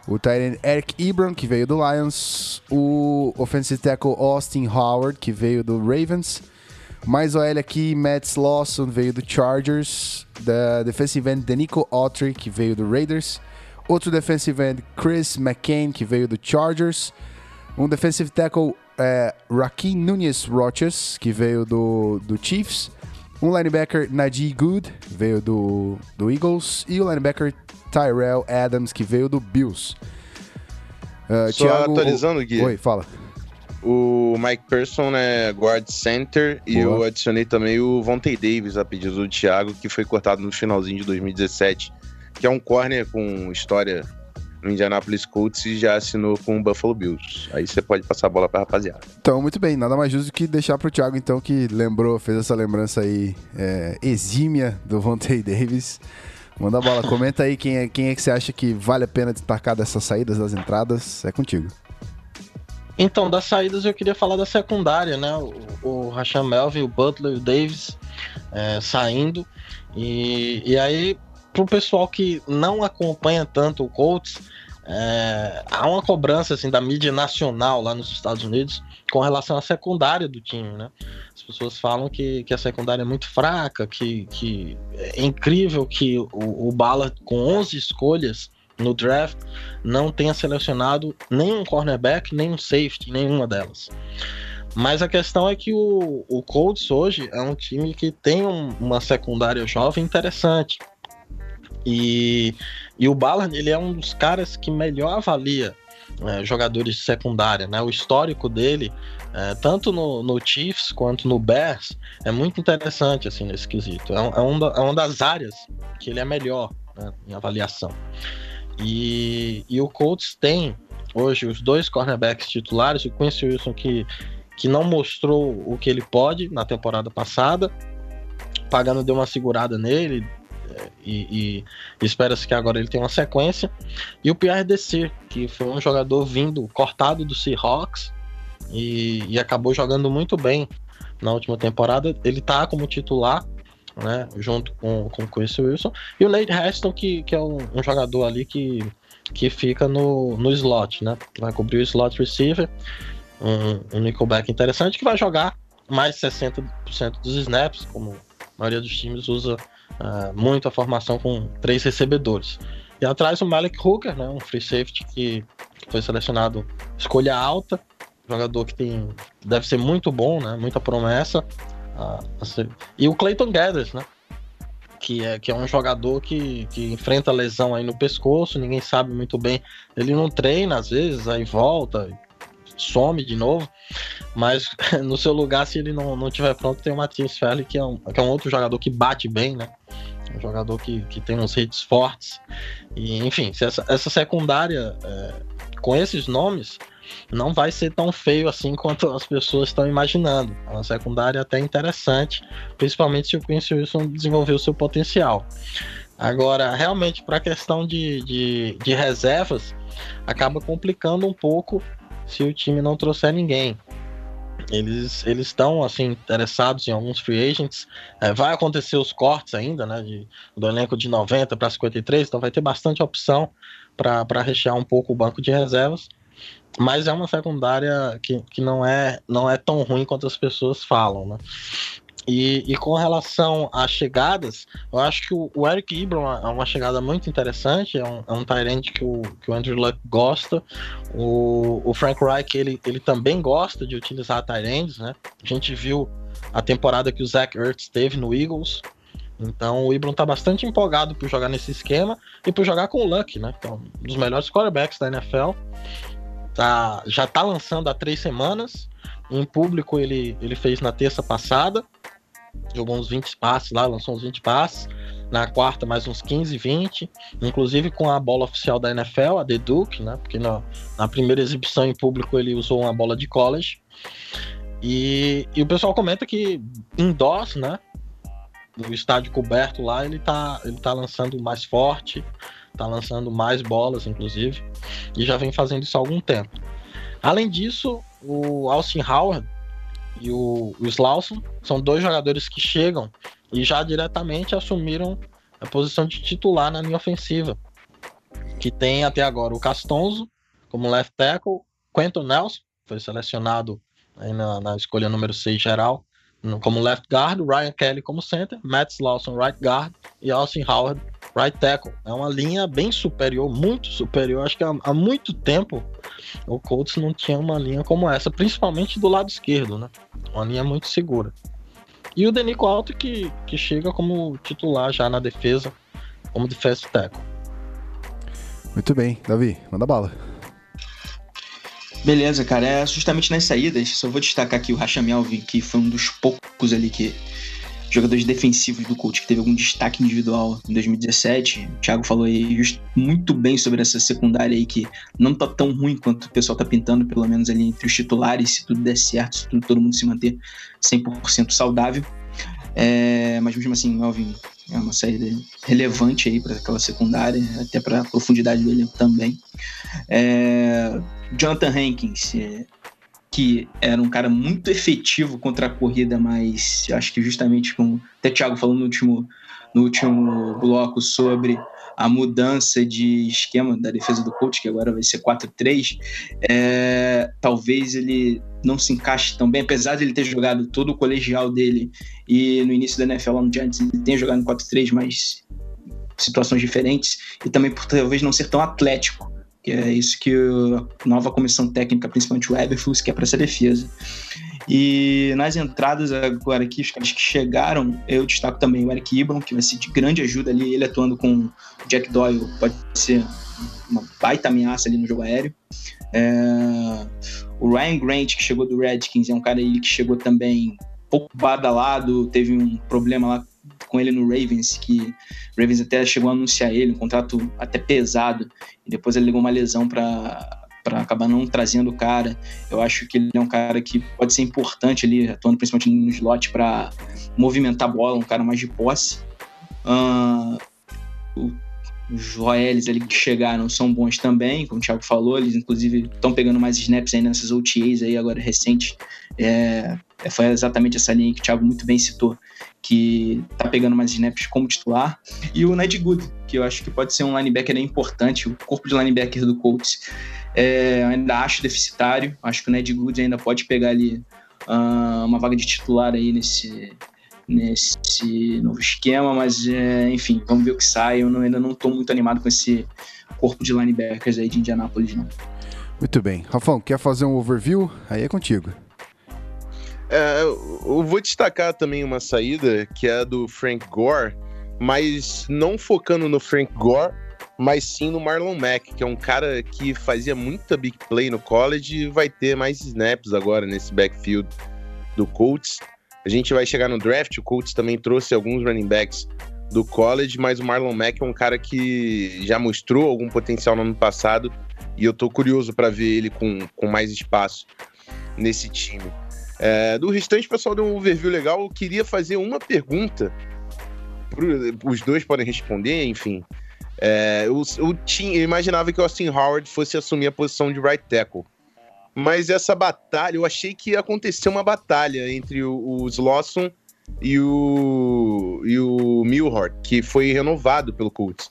O tight Eric Ebron, que veio do Lions. O offensive tackle Austin Howard, que veio do Ravens. Mais OL aqui, Matt Lawson veio do Chargers. Da defensive end Denico Autry, que veio do Raiders. Outro defensive end, Chris McCain, que veio do Chargers. Um defensive tackle, é, Raheem Nunes Roches, que veio do, do Chiefs. Um linebacker, Najee Good, veio do, do Eagles. E o linebacker Tyrell Adams, que veio do Bills.
Uh, Só Thiago, atualizando, Gui.
Oi, fala.
O Mike Person é guard center e eu adicionei também o Vontae Davis a pedido do Thiago, que foi cortado no finalzinho de 2017, que é um corner com história no Indianapolis Colts e já assinou com o Buffalo Bills. Aí você pode passar a bola pra rapaziada.
Então, muito bem, nada mais justo do que deixar pro Thiago, então, que lembrou, fez essa lembrança aí é, exímia do Vontae Davis. Manda a bola, comenta aí quem é, quem é que você acha que vale a pena destacar dessas saídas, das entradas. É contigo.
Então, das saídas eu queria falar da secundária, né? O, o Melvin, o Butler, o Davis é, saindo. E, e aí, pro pessoal que não acompanha tanto o Colts, é, há uma cobrança assim, da mídia nacional lá nos Estados Unidos com relação à secundária do time, né? As pessoas falam que, que a secundária é muito fraca, que, que é incrível que o, o Bala, com 11 escolhas, no draft não tenha selecionado nenhum cornerback, nem um safety, nenhuma delas. Mas a questão é que o, o Colts hoje é um time que tem um, uma secundária jovem interessante. E, e o Ballard ele é um dos caras que melhor avalia é, jogadores de secundária. Né? O histórico dele, é, tanto no, no, Chiefs quanto no Bears, é muito interessante assim, nesse quesito. É, é, um é uma das áreas que ele é melhor né, em avaliação. E, e o Colts tem hoje os dois cornerbacks titulares, o Quincy Wilson que, que não mostrou o que ele pode na temporada passada, Pagano deu uma segurada nele é, e, e espera-se que agora ele tenha uma sequência, e o Pierre Desir, que foi um jogador vindo cortado do Seahawks e, e acabou jogando muito bem na última temporada, ele tá como titular né? Junto com, com o Chris Wilson. E o Nate Heston, que, que é um, um, jogador ali que, que fica no, no slot, né? Vai cobrir o slot receiver. Um, um nickelback interessante que vai jogar mais 60% dos snaps, como a maioria dos times usa uh, muito a formação com três recebedores. E atrás o Malik Hooker, né, um free safety que foi selecionado escolha alta, jogador que tem deve ser muito bom, né, muita promessa, e o Clayton Gathers, né? Que é, que é um jogador que, que enfrenta lesão aí no pescoço, ninguém sabe muito bem. Ele não treina às vezes, aí volta, some de novo. Mas no seu lugar, se ele não, não tiver pronto, tem o Matheus Ferli, que, é um, que é um outro jogador que bate bem, né? Um jogador que, que tem uns hits fortes. E, enfim, essa, essa secundária, é, com esses nomes, não vai ser tão feio assim quanto as pessoas estão imaginando. É uma secundária até interessante, principalmente se o Quincy Wilson desenvolver o seu potencial. Agora, realmente, para a questão de, de, de reservas, acaba complicando um pouco se o time não trouxer ninguém. eles eles estão assim interessados em alguns free agents. É, vai acontecer os cortes ainda, né? De, do elenco de 90 para 53, então vai ter bastante opção para rechear um pouco o banco de reservas. Mas é uma secundária que, que não, é, não é tão ruim quanto as pessoas falam, né? E, e, com relação às chegadas, eu acho que o, Eric Ibram é uma chegada muito interessante, é um, é um que o, que o Andrew Luck gosta. O, o Frank Reich, ele, ele também gosta de utilizar Tyrants, né? A gente viu a temporada que o Zach Ertz teve no Eagles. Então o Ibram tá bastante empolgado por jogar nesse esquema e por jogar com o Luck, né? Então, um dos melhores quarterbacks da NFL. Tá, já tá lançando há três semanas. Em público ele, ele fez na terça passada. Jogou uns 20 passes lá, lançou uns 20 passes. Na quarta, mais uns 15, 20. Inclusive com a bola oficial da NFL, a The Duke, né? Porque na, na primeira exibição em público ele usou uma bola de college. E, e o pessoal comenta que em DOS, né? No estádio coberto lá, ele tá, ele tá lançando mais forte, tá lançando mais bolas, inclusive, e já vem fazendo isso há algum tempo. Além disso, o Austin Howard e o, o Slauson são dois jogadores que chegam e já diretamente assumiram a posição de titular na linha ofensiva. Que tem até agora o Castonzo como left tackle, Quentin Nelson foi selecionado na, na, escolha número 6 geral como left guard, Ryan Kelly como center, Matt Slauson right guard e Austin Howard right tackle. É uma linha bem superior, muito superior. Acho que há, há muito tempo o Colts não tinha uma linha como essa, principalmente do lado esquerdo, né? Uma linha muito segura. E o Denico Alto que, que chega como titular já na defesa, como defensive tackle.
Muito bem, Davi, manda bala.
Beleza, cara. É justamente nas saídas, só vou destacar aqui o Racham Alvin, que foi um dos poucos ali que jogadores defensivos do Colts que teve algum destaque individual em 2017. O Thiago falou aí muito bem sobre essa secundária aí que não tá tão ruim quanto o pessoal tá pintando, pelo menos ali entre os titulares, se tudo der certo, se tudo, todo mundo se manter 100% saudável. É, mas mesmo assim, Melvin é uma saída relevante aí para aquela secundária, até para a profundidade do elenco também. É, Jonathan Hankins, é, que era um cara muito efetivo contra a corrida, mas acho que justamente com até Thiago falando no último, no último bloco sobre a mudança de esquema da defesa do coach, que agora vai ser 4-3, é, talvez ele não se encaixe tão bem, apesar de ele ter jogado todo o colegial dele e no início da NFL lá no Giants ele tem jogado no 4-3, mas situações diferentes, e também por talvez não ser tão atlético que é isso que a nova comissão técnica, principalmente o Eberflus, quer para essa defesa. E nas entradas agora aqui, os caras que chegaram, eu destaco também o Eric Ibram, que vai ser de grande ajuda ali, ele atuando com o Jack Doyle, pode ser uma baita ameaça ali no jogo aéreo. É... O Ryan Grant, que chegou do Redskins, é um cara aí que chegou também pouco badalado, teve um problema lá com ele no Ravens, que o Ravens até chegou a anunciar ele, um contrato até pesado, e depois ele ligou uma lesão para para acabar não trazendo o cara. Eu acho que ele é um cara que pode ser importante ali, atuando principalmente no slot para movimentar a bola, um cara mais de posse. Uh, os OLs ali que chegaram são bons também, como o Thiago falou, eles inclusive estão pegando mais snaps aí nessas OTAs aí agora recentes. É, foi exatamente essa linha que o Thiago muito bem citou, que tá pegando mais snaps como titular. E o Ned Good, que eu acho que pode ser um linebacker importante, o corpo de linebacker do Colts. É, ainda acho deficitário, acho que o Ned Good ainda pode pegar ali uh, uma vaga de titular aí nesse, nesse novo esquema, mas é, enfim, vamos ver o que sai. Eu não, ainda não estou muito animado com esse corpo de linebackers aí de Indianápolis, não.
Muito bem. Rafão, quer fazer um overview? Aí é contigo.
É, eu vou destacar também uma saída que é a do Frank Gore, mas não focando no Frank Gore, mas sim no Marlon Mack, que é um cara que fazia muita big play no college e vai ter mais snaps agora nesse backfield do Colts. A gente vai chegar no draft, o Colts também trouxe alguns running backs do college, mas o Marlon Mack é um cara que já mostrou algum potencial no ano passado e eu tô curioso para ver ele com, com mais espaço nesse time. É, do restante, pessoal deu um overview legal. Eu queria fazer uma pergunta. Os dois podem responder, enfim. É, eu, eu, tinha, eu imaginava que o Austin Howard fosse assumir a posição de right tackle. Mas essa batalha, eu achei que ia acontecer uma batalha entre o, os Lawson e o, e o Milhort, que foi renovado pelo Colts.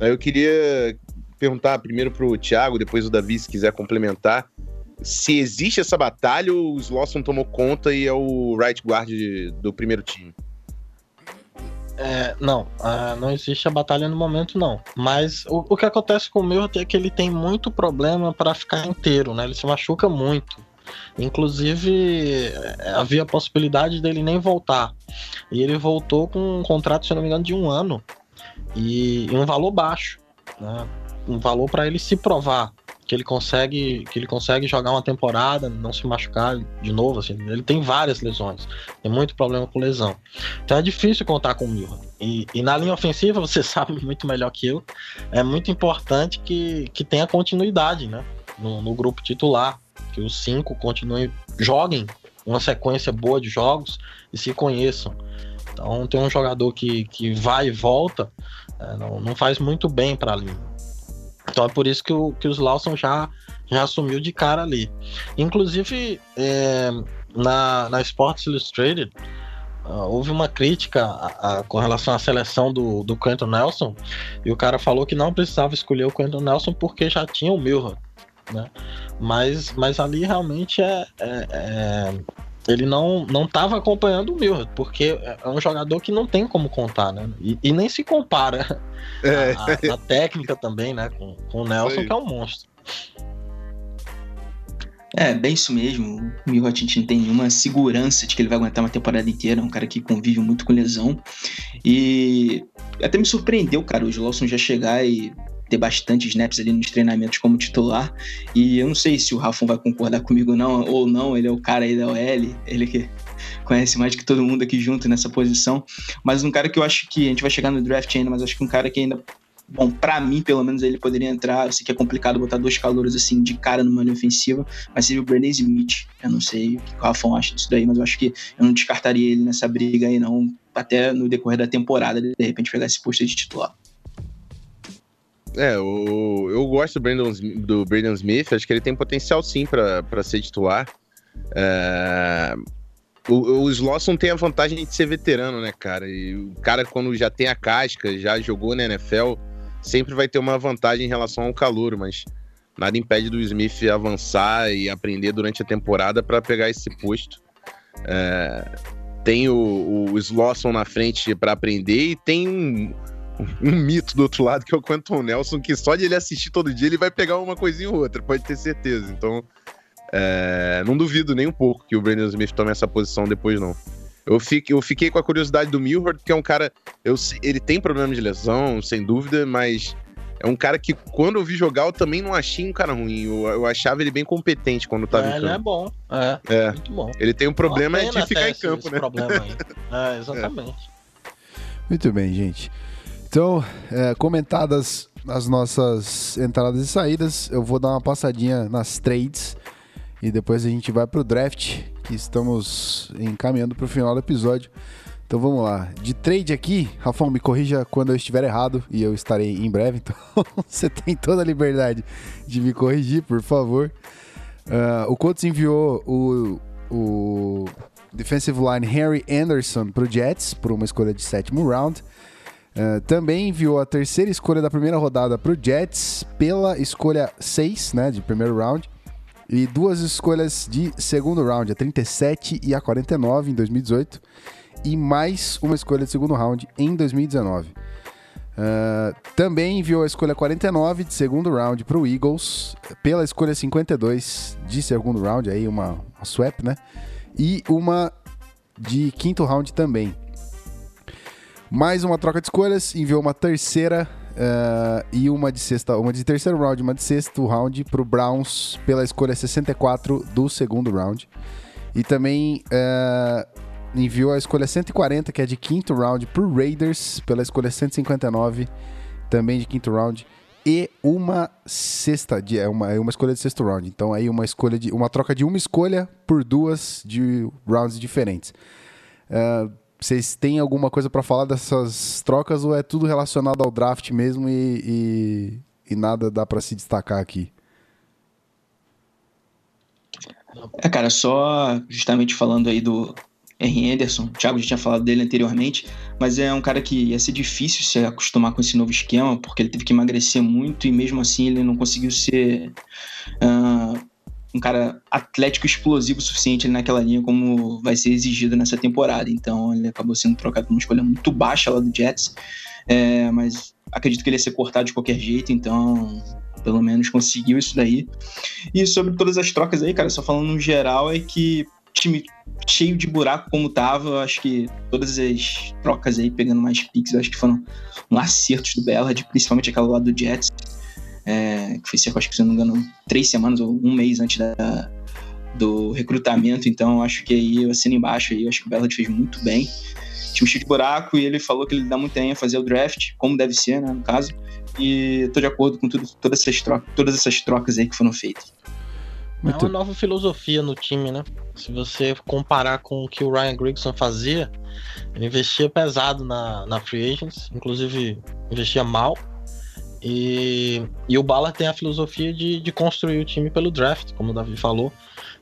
Eu queria perguntar primeiro pro Thiago, depois o Davi, se quiser complementar, se existe essa batalha ou os Lawson tomou conta e é o right guard do primeiro time?
É, não, uh, não existe a batalha no momento, não. Mas o, o que acontece com o meu é que ele tem muito problema para ficar inteiro, né? Ele se machuca muito. Inclusive, é, havia a possibilidade dele nem voltar. E ele voltou com um contrato, se não me engano, de um ano. E, e um valor baixo. Né? Um valor para ele se provar que ele consegue que ele consegue jogar uma temporada, não se machucar de novo, assim. Ele tem várias lesões, tem muito problema com lesão. Então é difícil contar com o Milha. E, e, na linha ofensiva, você sabe muito melhor que eu, é muito importante que, que tenha continuidade, né? No, no grupo titular, que os cinco continuem, joguem uma sequência boa de jogos e se conheçam. Então, tem um jogador que, que vai e volta, é, não, não faz muito bem para a linha. Então é por isso que, o, que os Lawson já, já assumiu de cara ali. Inclusive, é, na, na Sports Illustrated, uh, houve uma crítica a, a, com relação à seleção do, do Quentin Nelson, e o cara falou que não precisava escolher o Quentin Nelson porque já tinha o Milra. Né? Mas, mas ali realmente é, é, é ele não não estava acompanhando o Milner, porque é um jogador que não tem como contar, né? E, e nem se compara é. a, a, técnica também, né? Com, com o Nelson, que é um monstro.
É, bem isso mesmo. O Milner não tem nenhuma segurança de que ele vai aguentar uma temporada inteira. É um cara que convive muito com lesão. E até me surpreendeu, cara, o Lawson já chegar e ter bastante snaps ali nos treinamentos como titular. E eu não sei se o Rafon vai concordar comigo não, ou não, ele é o cara aí da OL, ele que conhece mais que todo mundo aqui junto nessa posição. Mas um cara que eu acho que a gente vai chegar no draft ainda, mas acho que um cara que ainda Bom, para mim, pelo menos, ele poderia entrar. Eu sei que é complicado botar dois calouros assim de cara numa linha ofensiva, mas seria o Brandon Smith. Eu não sei o que o Rafão acha disso daí, mas eu acho que eu não descartaria ele nessa briga aí, não. Até no decorrer da temporada, de repente pegar esse posto de titular.
É, o, eu gosto do Brandon, do Brandon Smith, acho que ele tem potencial sim para ser titular. É, o, o Slosson tem a vantagem de ser veterano, né, cara? E o cara, quando já tem a casca, já jogou na NFL, sempre vai ter uma vantagem em relação ao calor, mas nada impede do Smith avançar e aprender durante a temporada para pegar esse posto. É, tem o, o Slosson na frente para aprender e tem um um mito do outro lado, que é o Quentin Nelson, que só de ele assistir todo dia ele vai pegar uma coisinha ou outra, pode ter certeza. Então, é, não duvido nem um pouco que o Brandon Smith tome essa posição depois, não. Eu fiquei, eu fiquei com a curiosidade do Milford, que é um cara. Eu, ele tem problema de lesão, sem dúvida, mas é um cara que, quando eu vi jogar, eu também não achei um cara ruim. Eu, eu achava ele bem competente quando tava é, em campo.
Ele é bom. É,
é. Muito bom. Ele tem um problema de ficar em campo, né?
Problema aí. É, exatamente. É.
Muito bem, gente. Então, é, comentadas as nossas entradas e saídas, eu vou dar uma passadinha nas trades e depois a gente vai pro draft, que estamos encaminhando pro final do episódio. Então vamos lá. De trade aqui, Rafão, me corrija quando eu estiver errado e eu estarei em breve, então você tem toda a liberdade de me corrigir, por favor. Uh, o Colts enviou o, o defensive line Harry Anderson pro Jets por uma escolha de sétimo round. Uh, também enviou a terceira escolha da primeira rodada para o Jets pela escolha 6, né, de primeiro round. E duas escolhas de segundo round, a 37 e a 49 em 2018. E mais uma escolha de segundo round em 2019. Uh, também enviou a escolha 49 de segundo round para o Eagles, pela escolha 52 de segundo round, aí uma, uma swap, né? E uma de quinto round também. Mais uma troca de escolhas, enviou uma terceira uh, e uma de sexta, uma de terceiro round, uma de sexto round para o Browns pela escolha 64 do segundo round. E também uh, enviou a escolha 140, que é de quinto round, para o Raiders pela escolha 159, também de quinto round. E uma sexta, de, é uma, é uma escolha de sexto round. Então aí uma escolha de. Uma troca de uma escolha por duas de rounds diferentes. Uh, vocês têm alguma coisa para falar dessas trocas ou é tudo relacionado ao draft mesmo e, e, e nada dá para se destacar aqui?
É, cara, só justamente falando aí do R. Anderson, o Thiago já tinha falado dele anteriormente, mas é um cara que ia ser difícil se acostumar com esse novo esquema, porque ele teve que emagrecer muito e mesmo assim ele não conseguiu ser uh, um cara atlético explosivo o suficiente naquela linha como vai ser exigido nessa temporada. Então ele acabou sendo trocado por uma escolha muito baixa lá do Jets, é, mas acredito que ele ia ser cortado de qualquer jeito, então pelo menos conseguiu isso daí. E sobre todas as trocas aí, cara, só falando no geral, é que time cheio de buraco como tava, acho que todas as trocas aí, pegando mais picks, acho que foram um acertos do Bellard, principalmente aquela lá do Jets, é, que foi cerca, acho que se não me engano, três semanas ou um mês antes da, do recrutamento, então acho que aí eu assino embaixo aí, eu acho que o Bellard fez muito bem. Tinha um cheio de buraco e ele falou que ele dá muita ênfase ao draft, como deve ser, né, no caso. E tô de acordo com tudo, todas, essas trocas, todas essas trocas aí que foram feitas.
Muito... É uma nova filosofia no time, né? Se você comparar com o que o Ryan Grigson fazia, ele investia pesado na, na free agents, inclusive investia mal. E, e o Ballard tem a filosofia de, de construir o time pelo draft, como o Davi falou.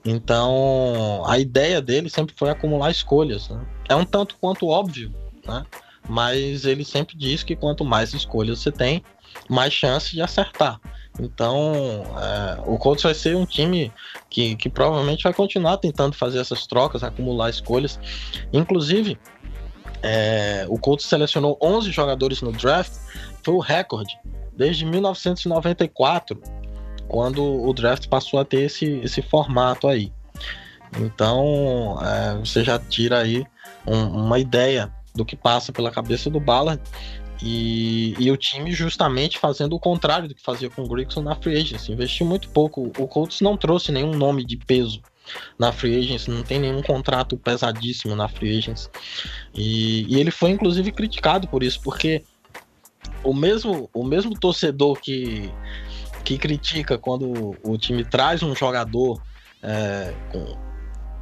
Então, a ideia dele sempre foi acumular escolhas. Né? É um tanto quanto óbvio, né? mas ele sempre diz que quanto mais escolhas você tem, mais chance de acertar. Então, é, o Colts vai ser um time que, que provavelmente vai continuar tentando fazer essas trocas, acumular escolhas. Inclusive, é, o Colts selecionou 11 jogadores no draft, foi o recorde desde 1994, quando o draft passou a ter esse, esse formato aí. Então, é, você já tira aí um, uma ideia do que passa pela cabeça do Ballard e, e, o time justamente fazendo o contrário do que fazia com o Grigson na free agency. Investiu muito pouco. O Colts não trouxe nenhum nome de peso na free agency, não tem nenhum contrato pesadíssimo na free agency. E, e ele foi inclusive criticado por isso, porque o mesmo, o mesmo torcedor que, que critica quando o time traz um jogador é, com,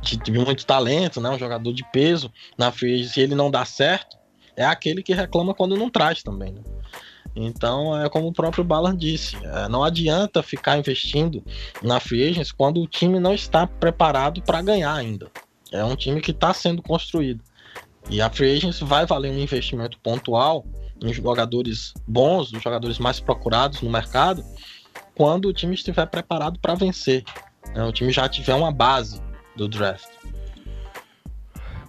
de, de, muito talento, né, um jogador de peso na free agency, e ele não dá certo, é aquele que reclama quando não traz também. Né? Então, é como o próprio Ballard disse, é, não adianta ficar investindo na free agents quando o time não está preparado para ganhar ainda. É um time que está sendo construído. E a free agents vai valer um investimento pontual em jogadores bons, os jogadores mais procurados no mercado, quando o time estiver preparado para vencer. Né? O time já tiver uma base do draft.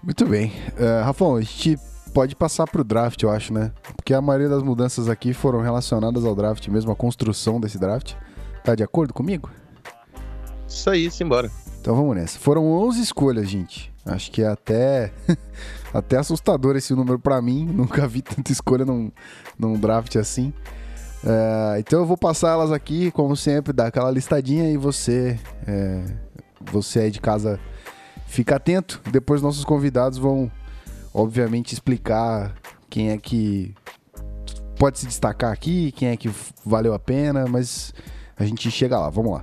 Muito bem. Uh, Rafão, a gente pode passar para o draft, eu acho, né? Porque a maioria das mudanças aqui foram relacionadas ao draft, mesmo a construção desse draft. Tá de acordo comigo?
Isso aí, simbora.
Então vamos nessa. Foram 11 escolhas, gente. Acho que é até, até assustador esse número para mim. Nunca vi tanta escolha num, num draft assim. É, então eu vou passar elas aqui, como sempre, dar aquela listadinha e você, é, você aí de casa, fica atento. Depois nossos convidados vão obviamente, explicar quem é que pode se destacar aqui, quem é que valeu a pena, mas a gente chega lá, vamos lá.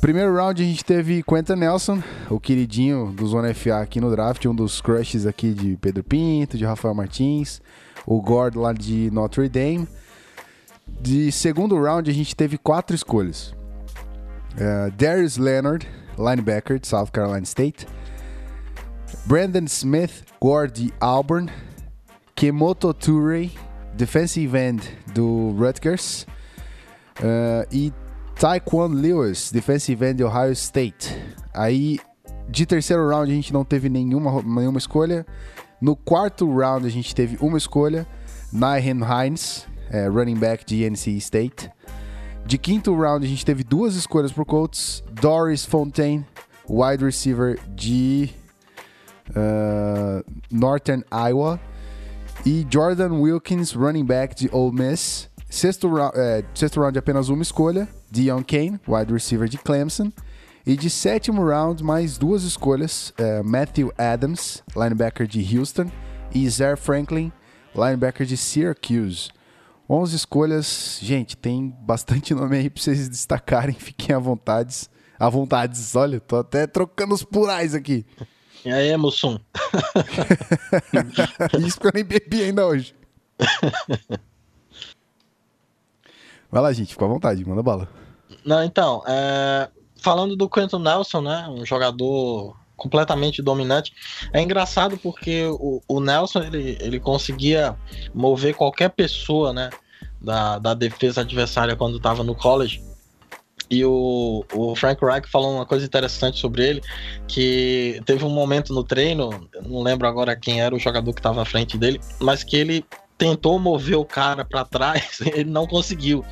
Primeiro round a gente teve Quentin Nelson, o queridinho do Zona FA aqui no draft, um dos crushes aqui de Pedro Pinto, de Rafael Martins, o Gord lá de Notre Dame. De segundo round a gente teve quatro escolhas. Uh, Darius Leonard, linebacker de South Carolina State. Brandon Smith, Gordy Auburn, Kemoto Toure, defensive end do Rutgers, uh, e Taekwon Lewis, defensive end de Ohio State. Aí, de terceiro round, a gente não teve nenhuma, nenhuma escolha. No quarto round, a gente teve uma escolha, Nyhen Hines, é, running back de NC State. De quinto round, a gente teve duas escolhas por Colts, Doris Fontaine, wide receiver de uh, Northern Iowa. E Jordan Wilkins, running back de Ole Miss. Sexto, é, sexto round, apenas uma escolha. Dion Kane, wide receiver de Clemson. E de sétimo round, mais duas escolhas: é, Matthew Adams, linebacker de Houston, e Zer Franklin, linebacker de Syracuse. 11 escolhas, gente, tem bastante nome aí pra vocês destacarem, fiquem à vontade. À vontade, olha, tô até trocando os plurais aqui.
E aí, Mussum?
Isso que eu nem bebi ainda hoje. Vai lá, gente, fica à vontade, manda bala.
Não, então, é... falando do Quentin Nelson, né? Um jogador completamente dominante. É engraçado porque o, o Nelson ele, ele conseguia mover qualquer pessoa, né? Da, da defesa adversária quando estava no college. E o, o Frank Reich falou uma coisa interessante sobre ele, que teve um momento no treino, não lembro agora quem era o jogador que estava à frente dele, mas que ele tentou mover o cara para trás, ele não conseguiu.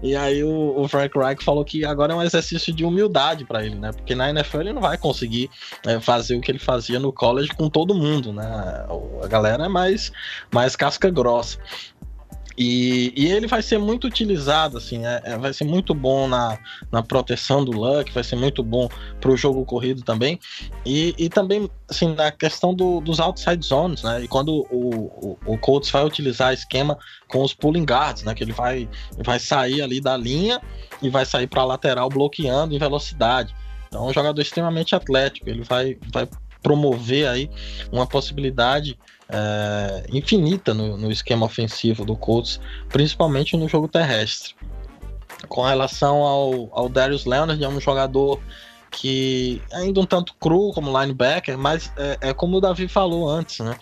E aí o, o, Frank Reich falou que agora é um exercício de humildade para ele, né? Porque na NFL ele não vai conseguir é, fazer o que ele fazia no college com todo mundo, né? A galera é mais, mais casca grossa. E, e, ele vai ser muito utilizado, assim, é, é, vai ser muito bom na, na proteção do Luck, vai ser muito bom para o jogo corrido também. E, e também, assim, na questão do, dos outside zones, né? E quando o, o, o Colts vai utilizar esquema com os pulling guards, né? Que ele vai, vai sair ali da linha e vai sair para a lateral bloqueando em velocidade. Então, é um jogador extremamente atlético, ele vai, vai promover aí uma possibilidade é, infinita no, no, esquema ofensivo do Colts, principalmente no jogo terrestre. Com relação ao, ao Darius Leonard, é um jogador que ainda um tanto cru como linebacker, mas é, é, como o Davi falou antes, né?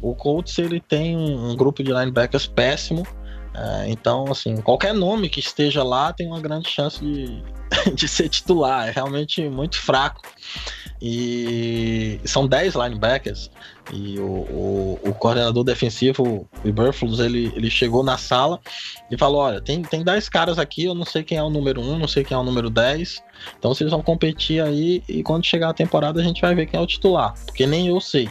O Colts ele tem um, um grupo de linebackers péssimo, é, então assim qualquer nome que esteja lá tem uma grande chance de, de ser titular. É realmente muito fraco. E são 10 linebackers. E o, o, o, coordenador defensivo, o Burflus, ele, ele chegou na sala e falou: Olha, tem, tem 10 caras aqui, eu não sei quem é o número 1, não sei quem é o número 10. Então vocês vão competir aí e quando chegar a temporada a gente vai ver quem é o titular, porque nem eu sei.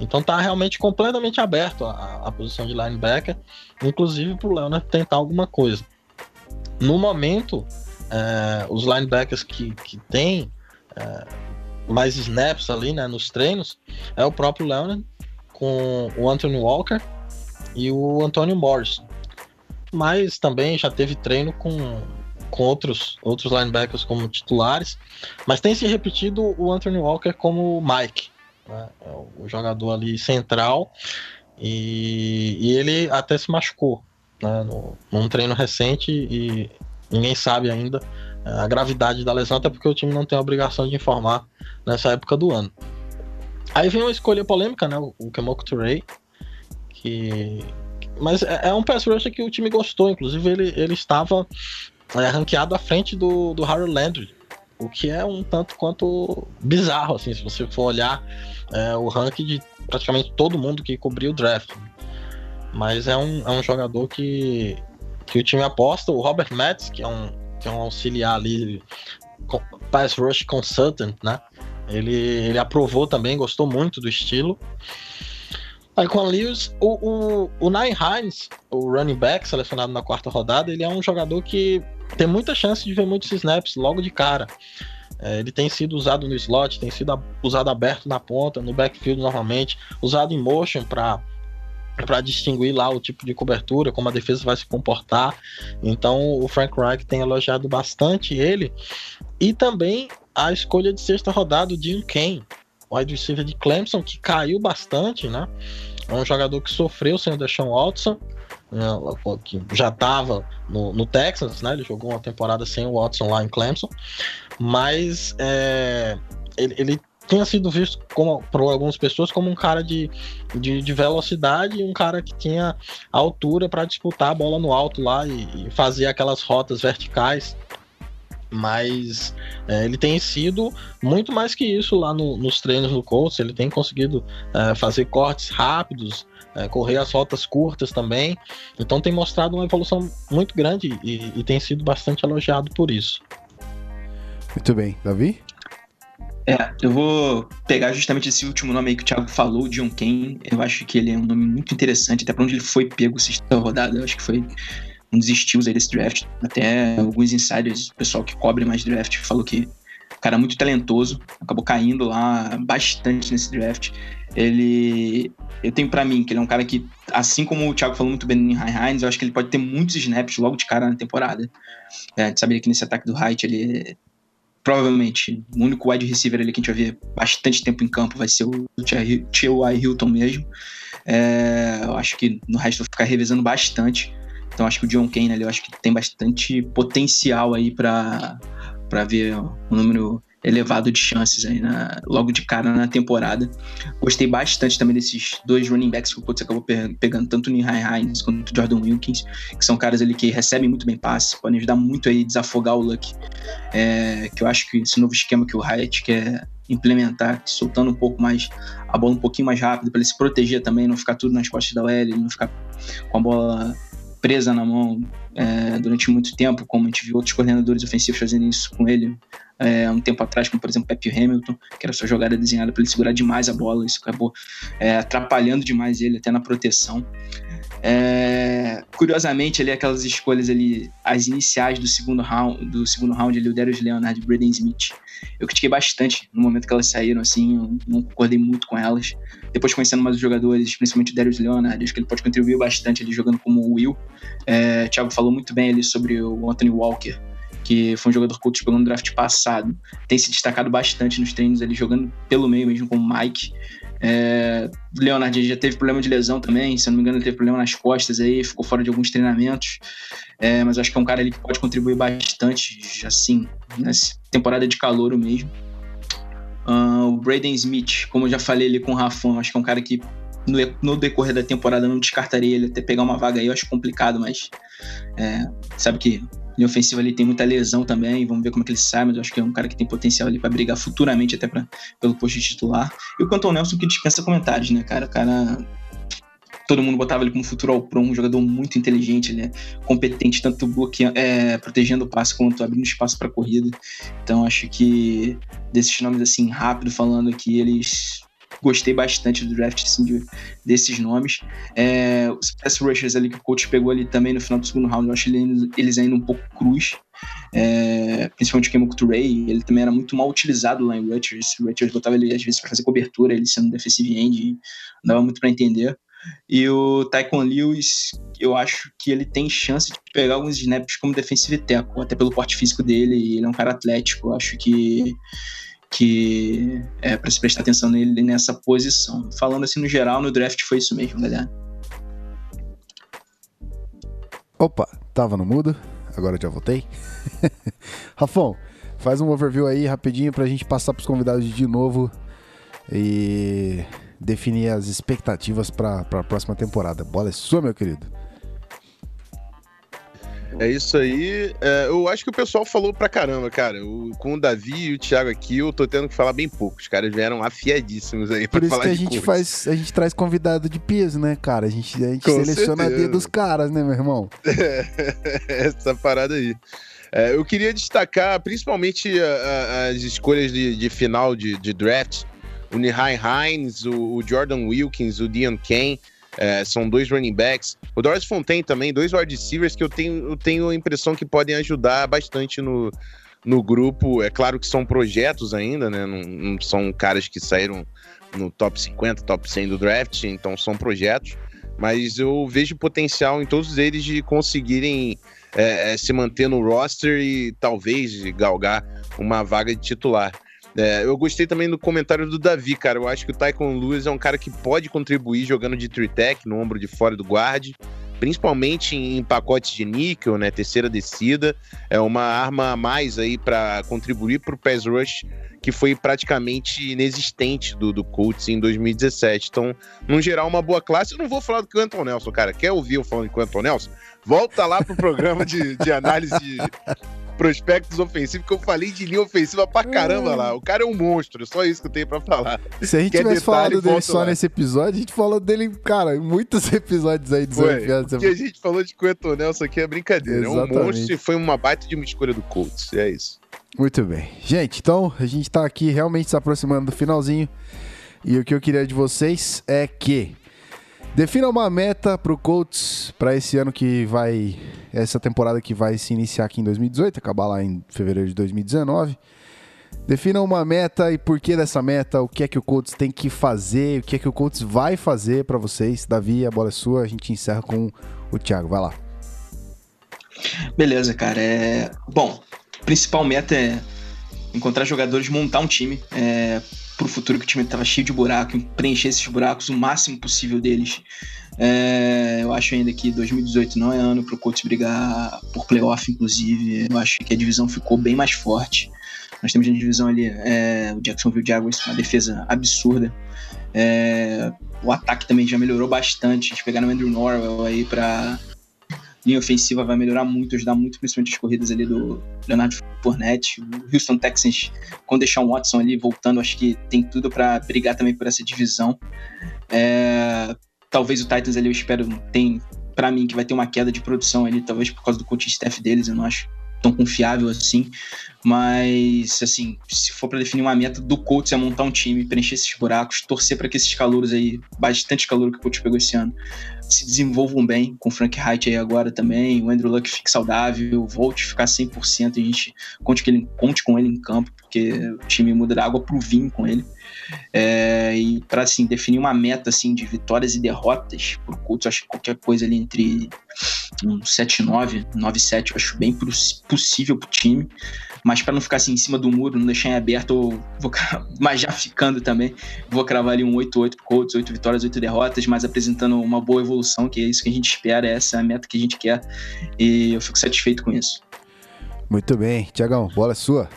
Então tá realmente completamente aberto a, a posição de linebacker, inclusive pro Leonard tentar alguma coisa. No momento, é, os linebackers que, que tem é, mais snaps ali, né, nos treinos, é o próprio Leonard, com o Anthony Walker e o Antonio Morrison. Mas também já teve treino com, com outros, outros linebackers como titulares, mas tem se repetido o Anthony Walker como Mike, né, é o jogador ali central, e, e ele até se machucou né, no, num treino recente e ninguém sabe ainda a gravidade da lesão, até porque o time não tem a obrigação de informar nessa época do ano. Aí vem uma escolha polêmica, né? O Kemoko Touré, que... Mas é, é um pass rusher que o time gostou, inclusive ele, ele estava é, ranqueado à frente do, do Harold Landry, o que é um tanto quanto bizarro, assim, se você for olhar é, o ranking de praticamente todo mundo que cobriu o draft. Mas é um, é um jogador que, que o time aposta. O Robert Metz, que é um, que é um auxiliar ali, pass rush consultant, né? Ele, ele aprovou também, gostou muito do estilo. Aí com a Lewis, o, o, o Nine Hines, o running back selecionado na quarta rodada, ele é um jogador que tem muita chance de ver muitos snaps logo de cara. É, ele tem sido usado no slot, tem sido usado aberto na ponta, no backfield normalmente, usado em motion para para distinguir lá o tipo de cobertura, como a defesa vai se comportar. Então o Frank Reich tem elogiado bastante ele e também a escolha de sexta rodada do Jim Kane, wide receiver de Clemson, que caiu bastante, né? É um jogador que sofreu sem o Deshaun Watson, né? que já estava no, no, Texas, né? Ele jogou uma temporada sem o Watson lá em Clemson, mas é, ele, ele tinha sido visto como, por algumas pessoas como um cara de, de, de velocidade e um cara que tinha altura para disputar a bola no alto lá e, e fazer aquelas rotas verticais. Mas é, ele tem sido muito mais que isso lá no, nos treinos do Colts. Ele tem conseguido é, fazer cortes rápidos, é, correr as rotas curtas também. Então tem mostrado uma evolução muito grande e, e tem sido bastante elogiado por isso.
Muito bem, Davi?
É, eu vou pegar justamente esse último nome aí que o Thiago falou, John Kane. Eu acho que ele é um nome muito interessante, até para onde ele foi pego sexta rodada. Eu acho que foi um dos estilos aí desse draft. Até alguns insiders, o pessoal que cobre mais draft, falou que o cara é muito talentoso, acabou caindo lá bastante nesse draft. Ele. Eu tenho para mim que ele é um cara que, assim como o Thiago falou muito bem no High Hines, eu acho que ele pode ter muitos snaps logo de cara na temporada. É, a gente que nesse ataque do Height ele provavelmente o único wide receiver ali que a gente vai ver bastante tempo em campo vai ser o T.Y. Hilton mesmo. É, eu acho que no resto vai ficar revezando bastante. Então acho que o John Kane ali, eu acho que tem bastante potencial aí para para ver o número elevado de chances aí na, logo de cara na temporada. Gostei bastante também desses dois running backs que o Colts acabou pegando, tanto o Nihai Hines quanto o Jordan Wilkins, que são caras ali que recebem muito bem passe, podem ajudar muito aí a desafogar o Luck. É, que eu acho que esse novo esquema que o Hyatt quer implementar, soltando um pouco mais a bola um pouquinho mais rápido para ele se proteger também, não ficar tudo nas costas da OL, não ficar com a bola presa na mão é, durante muito tempo, como a gente viu outros coordenadores ofensivos fazendo isso com ele é, um tempo atrás, como por exemplo Pepe Hamilton, que era sua jogada desenhada para ele segurar demais a bola, isso acabou é, atrapalhando demais ele até na proteção. É, curiosamente, ali aquelas escolhas ali, as iniciais do segundo round, do segundo round ali, o Darius Leonard e o Braden Smith, eu critiquei bastante no momento que elas saíram, assim, eu não concordei muito com elas. Depois conhecendo mais os jogadores, principalmente o Darius Leonard, acho que ele pode contribuir bastante ali jogando como o Will. É, Thiago falou muito bem ali sobre o Anthony Walker, que foi um jogador que o pegou no draft passado, tem se destacado bastante nos treinos ali, jogando pelo meio mesmo com o Mike. É, Leonard já teve problema de lesão também, se eu não me engano, ele teve problema nas costas aí, ficou fora de alguns treinamentos. É, mas acho que é um cara ali que pode contribuir bastante, assim, nessa temporada de calor mesmo. Uh, o Braden Smith, como eu já falei ali com o Rafão, acho que é um cara que no, no, decorrer da temporada não descartaria ele até pegar uma vaga aí, eu acho complicado, mas é, sabe que linha ofensiva ali tem muita lesão também, vamos ver como é que ele sai, mas eu acho que é um cara que tem potencial ali para brigar futuramente até pra, pelo posto de titular. E o Canton Nelson que dispensa comentários, né, cara? O cara todo mundo botava ele como futuro ao pro, um jogador muito inteligente, ele é competente tanto bloqueando, é, protegendo o passe quanto abrindo espaço para corrida. Então acho que desses nomes assim rápido falando aqui, eles gostei bastante do draft assim, de, desses nomes. É, os pass rushers ali que o coach pegou ali também no final do segundo round, eu acho ele, eles ainda um pouco cruz. É, principalmente o Kemoku Ray, ele também era muito mal utilizado lá em Rutgers. O Rutgers botava ele às vezes para fazer cobertura, ele sendo defensive end, não dava muito para entender. E o Taekwondo Lewis, eu acho que ele tem chance de pegar alguns snaps como defensive tackle, até pelo porte físico dele, ele é um cara atlético, eu acho que que é para se prestar atenção nele nessa posição. Falando assim no geral, no draft foi isso mesmo, galera.
Opa, tava no mudo, agora já voltei. Rafão, faz um overview aí rapidinho pra gente passar pros convidados de novo e definir as expectativas para a próxima temporada. Bola é sua, meu querido.
É isso aí. É, eu acho que o pessoal falou pra caramba, cara. O, com o Davi e o Thiago aqui, eu tô tendo que falar bem pouco. Os caras vieram afiadíssimos aí
pra
falar
Por isso que a gente faz, a gente traz convidado de peso, né, cara? A gente, a gente seleciona certeza. a dedo dos caras, né, meu irmão?
essa parada aí. É, eu queria destacar principalmente a, a, as escolhas de, de final de, de, draft. O Nihai Hines, o, o Jordan Wilkins, o Dion Kane. É, são dois running backs. O Doris Fontaine também, dois wide receivers que eu tenho, eu tenho a impressão que podem ajudar bastante no, no grupo. É claro que são projetos ainda, né? Não, não, são caras que saíram no top 50, top 100 do draft, então são projetos. Mas eu vejo potencial em todos eles de conseguirem é, é se manter no roster e talvez galgar uma vaga de titular. É, eu gostei também do comentário do Davi, cara. Eu acho que o Taekwondo Lewis é um cara que pode contribuir jogando de three-tech no ombro de fora do guard, principalmente em pacotes de níquel, né? Terceira descida. É uma arma a mais aí para contribuir para o pass rush que foi praticamente inexistente do, do Colts em 2017. Então, no geral, uma boa classe. Eu não vou falar do Quentin Nelson, cara. Quer ouvir eu falando de Quentin Nelson? Volta lá pro programa de, de análise de, prospectos ofensivos, que eu falei de linha ofensiva pra caramba lá. O cara é um monstro, é só isso que eu tenho pra falar.
Se a gente Quer tivesse falado dele só lá. nesse episódio, a gente falou dele, cara, em muitos episódios aí dos
Olympiads. O que a gente falou de Quentin Nelson aqui é brincadeira. Exatamente. É um monstro e foi uma baita de uma escolha do Colts. É isso.
Muito bem. Gente, então a gente tá aqui realmente se aproximando do finalzinho. E o que eu queria de vocês é que Defina uma meta pro Colts para esse ano que vai. Essa temporada que vai se iniciar aqui em 2018, acabar lá em fevereiro de 2019. Defina uma meta e por que dessa meta, o que é que o Colts tem que fazer, o que é que o Colts vai fazer para vocês. Davi, a bola é sua, a gente encerra com o Thiago. Vai lá.
Beleza, cara. É... Bom, principal meta é encontrar jogadores, montar um time. É pro futuro que o time estava cheio de buraco, preencher esses buracos o máximo possível deles É, eu acho ainda que 2018 não é ano para o Colts brigar por playoff, inclusive. Eu acho que a divisão ficou bem mais forte. Nós temos na divisão ali é, o Jacksonville Jaguars, uma defesa absurda. É, o ataque também já melhorou bastante. A gente pegar no Andrew Norwell aí para linha ofensiva vai melhorar muito, ajudar muito, principalmente as corridas ali do Leonardo Fournette. O Houston Texans, com deixar o Watson ali voltando, acho que tem tudo para brigar também por essa divisão. É, talvez o Titans ali, eu espero, tem para mim que vai ter uma queda de produção ali, talvez por causa do coaching staff deles, eu não acho tão confiável assim. Mas, assim, se for para definir uma meta do coach é montar um time, preencher esses buracos, torcer para que esses calouros aí, bastante calor que o coach pegou esse ano, se desenvolvam bem, com o Frank Wright aí agora também, o Andrew Luck fique saudável, volte a ficar 100% e a gente conte, que ele, conte com ele em campo, porque o time muda da água pro vinho com ele. É, e para assim, definir uma meta assim, de vitórias e derrotas pro Colts, acho que qualquer coisa ali entre um 7-9, 9-7, eu acho bem possível pro time. Mas para não ficar assim em cima do muro, não deixar em aberto, vou, mas já ficando também, vou cravar ali um 8-8 pro Colts, 8 vitórias, 8 derrotas, mas apresentando uma boa evolução, que é isso que a gente espera, essa é a meta que a gente quer. E eu fico satisfeito com isso.
Muito bem. Tiagão, bola é sua.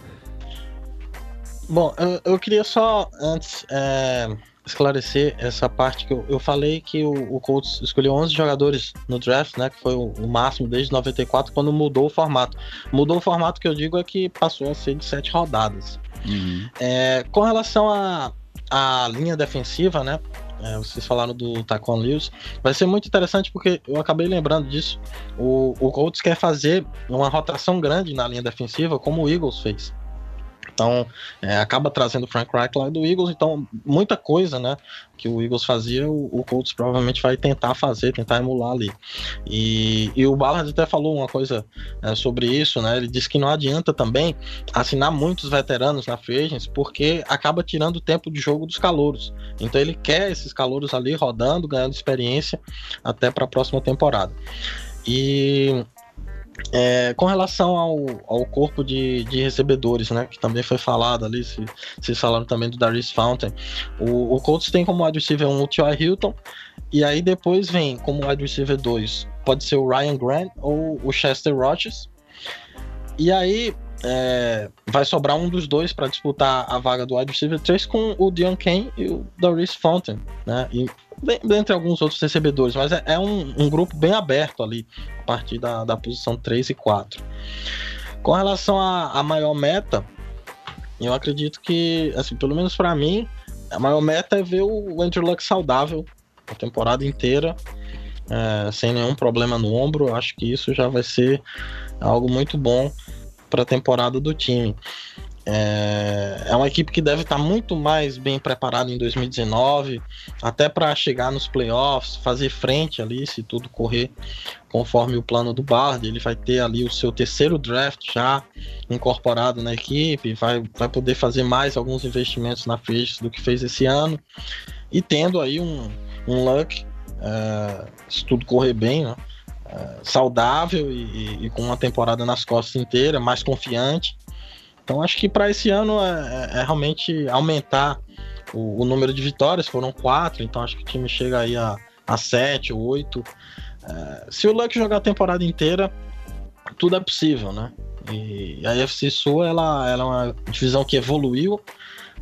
Bom, eu, eu queria só antes é, esclarecer essa parte que eu, eu falei que o, o Colts escolheu 11 jogadores no draft, né, que foi o, o, máximo desde 94, quando mudou o formato. Mudou o formato que eu digo é que passou a ser de sete rodadas. Uhum. É, com relação à a, a linha defensiva, né, é, vocês falaram do Taquan Lewis. Vai ser muito interessante porque eu acabei lembrando disso. O, o Colts quer fazer uma rotação grande na linha defensiva, como o Eagles fez. Então, é, acaba trazendo o Frank Reich lá do Eagles. Então, muita coisa, né, que o Eagles fazia, o, o Colts provavelmente vai tentar fazer, tentar emular ali. E, e o Ballard até falou uma coisa é, sobre isso, né? Ele disse que não adianta também assinar muitos veteranos na Free Agents, porque acaba tirando o tempo de jogo dos calouros. Então, ele quer esses calouros ali rodando, ganhando experiência até para a próxima temporada. E é, com relação ao, ao corpo de, de recebedores, né, que também foi falado ali, se, vocês falaram também do Darius Fountain, o, o Colts tem como wide receiver um o T.Y. Hilton, e aí depois vem como wide receiver 2, pode ser o Ryan Grant ou o Chester Rogers, e aí é, vai sobrar um dos dois para disputar a vaga do wide receiver 3 com o Dion Kane e o Darius Fountain, né, e dentre alguns outros recebedores, mas é, é um, um, grupo bem aberto ali, a partir da, da posição 3 e 4. Com relação à maior meta, eu acredito que, assim, pelo menos para mim, a maior meta é ver o Andrew Luck saudável a temporada inteira, é, sem nenhum problema no ombro. Acho que isso já vai ser algo muito bom para a temporada do time. É, é uma equipe que deve estar muito mais bem preparada em 2019, até para chegar nos playoffs, fazer frente ali, se tudo correr conforme o plano do Bard. Ele vai ter ali o seu terceiro draft já incorporado na equipe, vai, vai poder fazer mais alguns investimentos na free do que fez esse ano, e tendo aí um, um luck, é, se tudo correr bem, né? Saudável e, e, e com uma temporada nas costas inteira, mais confiante então acho que para esse ano é, é, é, realmente aumentar o, o, número de vitórias, foram quatro, então acho que o time chega aí a, a sete, oito. É, se o Luck jogar a temporada inteira, tudo é possível, né? E a UFC Sul ela, ela é uma divisão que evoluiu,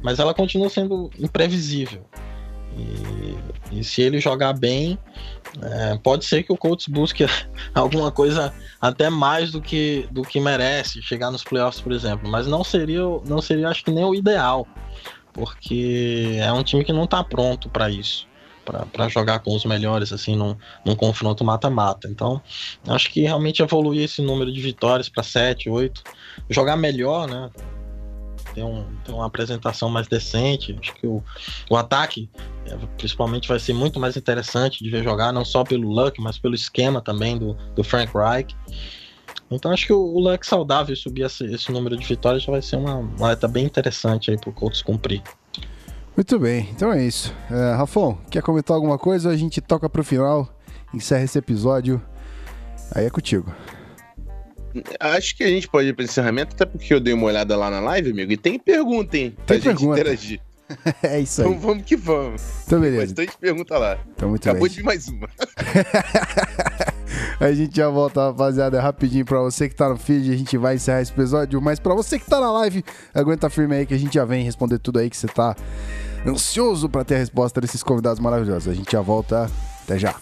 mas ela continua sendo imprevisível. E, e se ele jogar bem, é, pode ser que o Colts busque alguma coisa até mais do que, do que merece, chegar nos playoffs, por exemplo. Mas não seria, não seria, acho que nem o ideal, porque é um time que não está pronto para isso. Para jogar com os melhores, assim, num, num confronto mata-mata. Então, acho que realmente evoluir esse número de vitórias para 7, 8, jogar melhor, né? Ter, um, ter uma apresentação mais decente. Acho que o, o ataque, é, principalmente, vai ser muito mais interessante de ver jogar, não só pelo Luck, mas pelo esquema também do, do Frank Reich. Então acho que o, o Luck saudável subir esse, esse, número de vitórias já vai ser uma, uma meta bem interessante aí pro Colts cumprir.
Muito bem, então é isso. É, quer comentar alguma coisa? A gente toca pro final, encerra esse episódio. Aí é contigo.
Acho que a gente pode ir para encerramento, até porque eu dei uma olhada lá na live, amigo, e tem pergunta, hein?
Pra tem gente pergunta. interagir. é isso aí.
Então vamos que vamos.
Então, beleza.
Bastante pergunta lá.
Então, muito
Acabou
bem.
de mais uma.
A gente já volta, rapaziada, rapidinho pra você que tá no feed, a gente vai encerrar esse episódio, mas pra você que tá na live, aguenta firme aí que a gente já vem responder tudo aí que você tá ansioso pra ter a resposta desses convidados maravilhosos. A gente já volta, até já.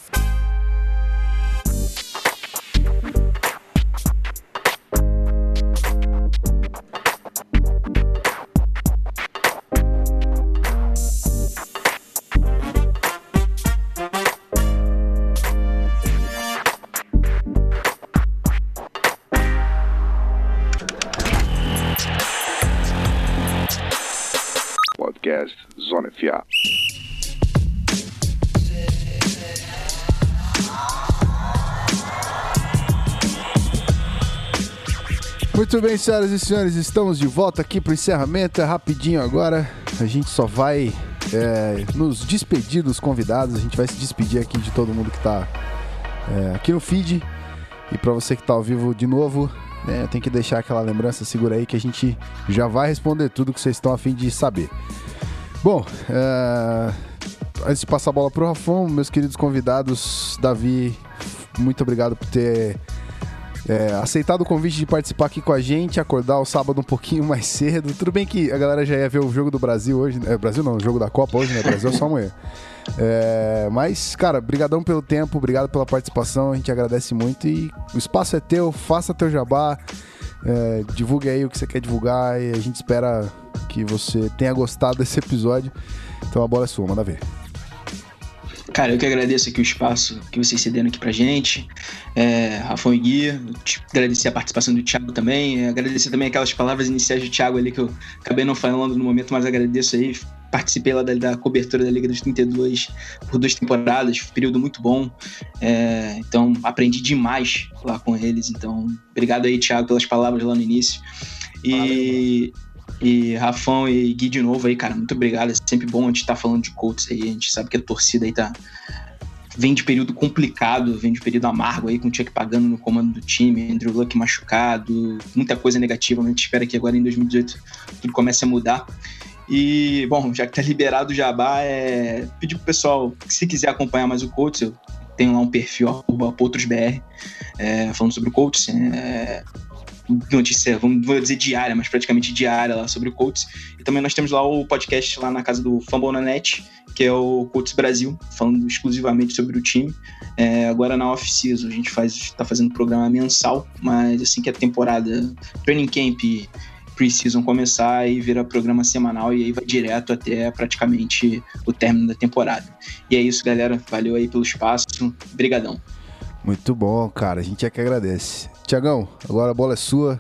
Podcast Zona FA.
Muito bem, senhoras e senhores, estamos de volta aqui pro encerramento. É rapidinho agora. A gente só vai é, nos despedir dos convidados. A gente vai se despedir aqui de todo mundo que tá é, aqui no feed. E para você que tá ao vivo de novo, né, tem que deixar aquela lembrança segura aí que a gente já vai responder tudo que vocês estão a fim de saber. Bom, é, antes de passar a bola pro Rafão, meus queridos convidados, Davi, muito obrigado por ter é, aceitado o convite de participar aqui com a gente, acordar o sábado um pouquinho mais cedo. Tudo bem que a galera já ia ver o jogo do Brasil hoje, né? Brasil não, o jogo da Copa hoje, né? Brasil é só amanhã. É, mas, cara, brigadão pelo tempo, obrigado pela participação, a gente agradece muito e o espaço é teu, faça teu jabá, é, divulgue aí o que você quer divulgar e a gente espera que você tenha gostado desse episódio. Então a bola é sua, manda ver.
Cara, eu que agradeço aqui o espaço que vocês cederam aqui pra gente. É, Rafão e Guia, te- agradecer a participação do Thiago também. é, agradecer também aquelas palavras iniciais do Thiago ali que eu acabei não falando no momento, mas agradeço aí. Participei lá da, da cobertura da Liga dos 32 por duas temporadas, período muito bom. É, então, aprendi demais lá com eles. Então, obrigado aí, Thiago, pelas palavras lá no início. E, e Rafão e Gui de novo aí, cara, muito obrigado. É sempre bom a gente estar falando de Colts aí. A gente sabe que a torcida aí tá. Vem de período complicado, vem de período amargo aí, com o Chuck pagando no comando do time, Andrew Luck machucado, muita coisa negativa. A gente espera que agora em 2018 tudo comece a mudar. E, bom, já que tá liberado o jabá, é pedir pro pessoal se quiser acompanhar mais o Colts, eu tenho lá um perfil, arroba PotrosBR, é, falando sobre o Colts. É, notícia, vamos vou dizer diária, mas praticamente diária lá sobre o Colts. E também nós temos lá o podcast lá na casa do Fumble na Net, que é o Colts Brasil, falando exclusivamente sobre o time. É, agora na off-season a gente faz, tá fazendo programa mensal, mas assim que a temporada training camp e pre-season começar, aí vira programa semanal e aí vai direto até praticamente o término da temporada. E é isso, galera. Valeu aí pelo espaço. Brigadão.
Muito bom, cara. A gente é que agradece. Tiagão, agora a bola é sua.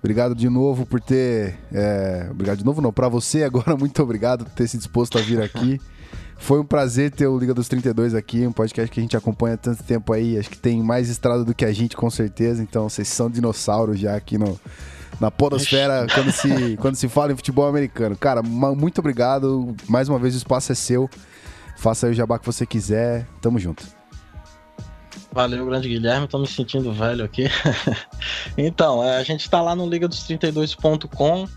Obrigado de novo por ter. é, Obrigado de novo, não. Pra você, agora, muito obrigado por ter se disposto a vir aqui. Foi um prazer ter o Liga dos 32 aqui, um podcast que a gente acompanha há tanto tempo aí. Acho que tem mais estrada do que a gente, com certeza. Então, vocês são dinossauros já aqui no, na podosfera quando se, quando se fala em futebol americano. Cara, muito obrigado. Mais uma vez, o espaço é seu. Faça aí o jabá que você quiser. Tamo junto.
Valeu, grande Guilherme, tô me sentindo velho aqui. então, é, a gente tá lá no liga dos 32.com.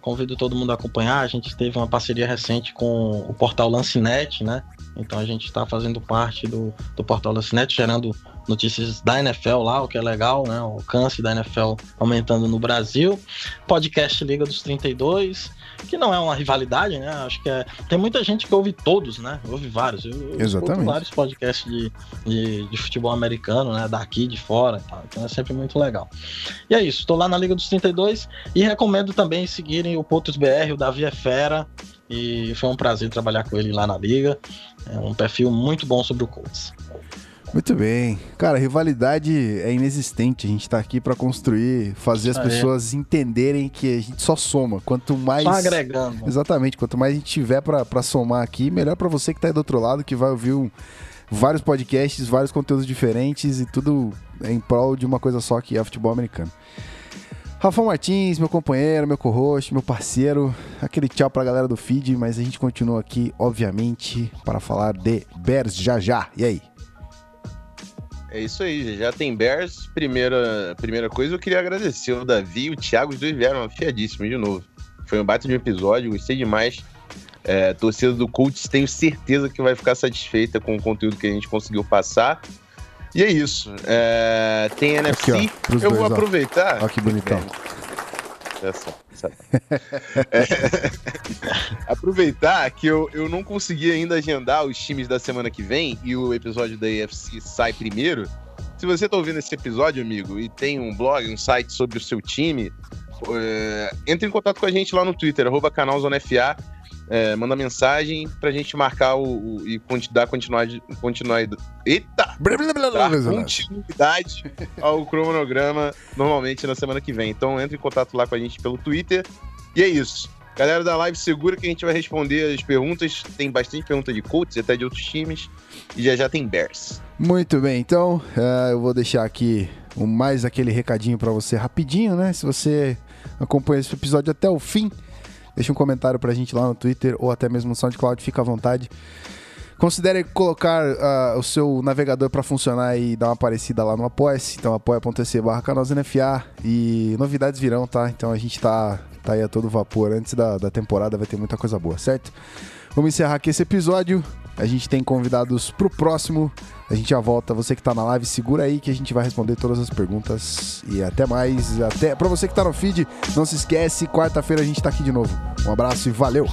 Convido todo mundo a acompanhar. A gente teve uma parceria recente com o portal Lancenet, né? Então a gente está fazendo parte do, do portal Lancenet, gerando notícias da NFL lá, o que é legal, né? O alcance da NFL aumentando no Brasil. Podcast Liga dos 32, que não é uma rivalidade, né? Acho que é. Tem muita gente que ouve todos, né? Ouve vários. Eu,
Exatamente.
vários podcasts de, de, de futebol americano, né? Daqui, de fora tal. Então é sempre muito legal. E é isso, tô lá na Liga dos 32 e recomendo também seguirem o Potos BR, o Davi é fera. E foi um prazer trabalhar com ele lá na Liga. É um perfil muito bom sobre o Colts.
Muito bem. Cara, rivalidade é inexistente. A gente tá aqui pra construir, fazer as
aí.
pessoas entenderem que a gente só soma. Quanto mais.
Só agregando.
Exatamente. Quanto mais a gente tiver pra somar aqui, melhor pra você que tá aí do outro lado, que vai ouvir um- vários podcasts, vários conteúdos diferentes e tudo em prol de uma coisa só que é o futebol americano. Rafael Martins, meu companheiro, meu co-host, meu parceiro. Aquele tchau pra galera do feed, mas a gente continua aqui, obviamente, para falar de Bears já já. E aí?
É isso aí, já tem Bears. Primeira, primeira coisa, eu queria agradecer o Davi e o Thiago, os dois vieram afiadíssimos de novo. Foi um baita de um episódio, gostei demais. É, torcida do Colts, tenho certeza que vai ficar satisfeita com o conteúdo que a gente conseguiu passar. E é isso. É, tem NFC.
Aqui, ó,
eu
dois,
vou aproveitar.
Ó que bonitão.
É só, sabe? É, aproveitar que eu, eu não consegui ainda agendar os times da semana que vem e o episódio da AFC sai primeiro. Se você tá ouvindo esse episódio, amigo, e tem um blog, um site sobre o seu time, é, entre em contato com a gente lá no Twitter, arroba canal Zona FA, é, manda mensagem pra gente marcar o, o- e dar continuidade. continuidade eita! Dar continuidade ao cronograma normalmente na semana que vem. Então entre em contato lá com a gente pelo Twitter. E é isso. Galera da live, segura que a gente vai responder as perguntas. Tem bastante pergunta de Colts e até de outros times. E já já tem Bears.
Muito bem, então eh, eu vou deixar aqui mais aquele recadinho pra você rapidinho, né? Se você acompanha esse episódio até o fim, deixa um comentário pra gente lá no Twitter ou até mesmo no SoundCloud, fica à vontade. Considere colocar ah, o seu navegador pra funcionar e dar uma parecida lá no Apoia-se, então apoia.se barra e novidades virão, tá? Então a gente tá, tá aí a todo vapor, antes da, da temporada vai ter muita coisa boa, certo? Vamos encerrar aqui esse episódio. A gente tem convidados pro próximo. A gente já volta. Você que tá na live, segura aí que a gente vai responder todas as perguntas. E até mais. Até para você que tá no feed, não se esquece, quarta-feira a gente tá aqui de novo. Um abraço e valeu.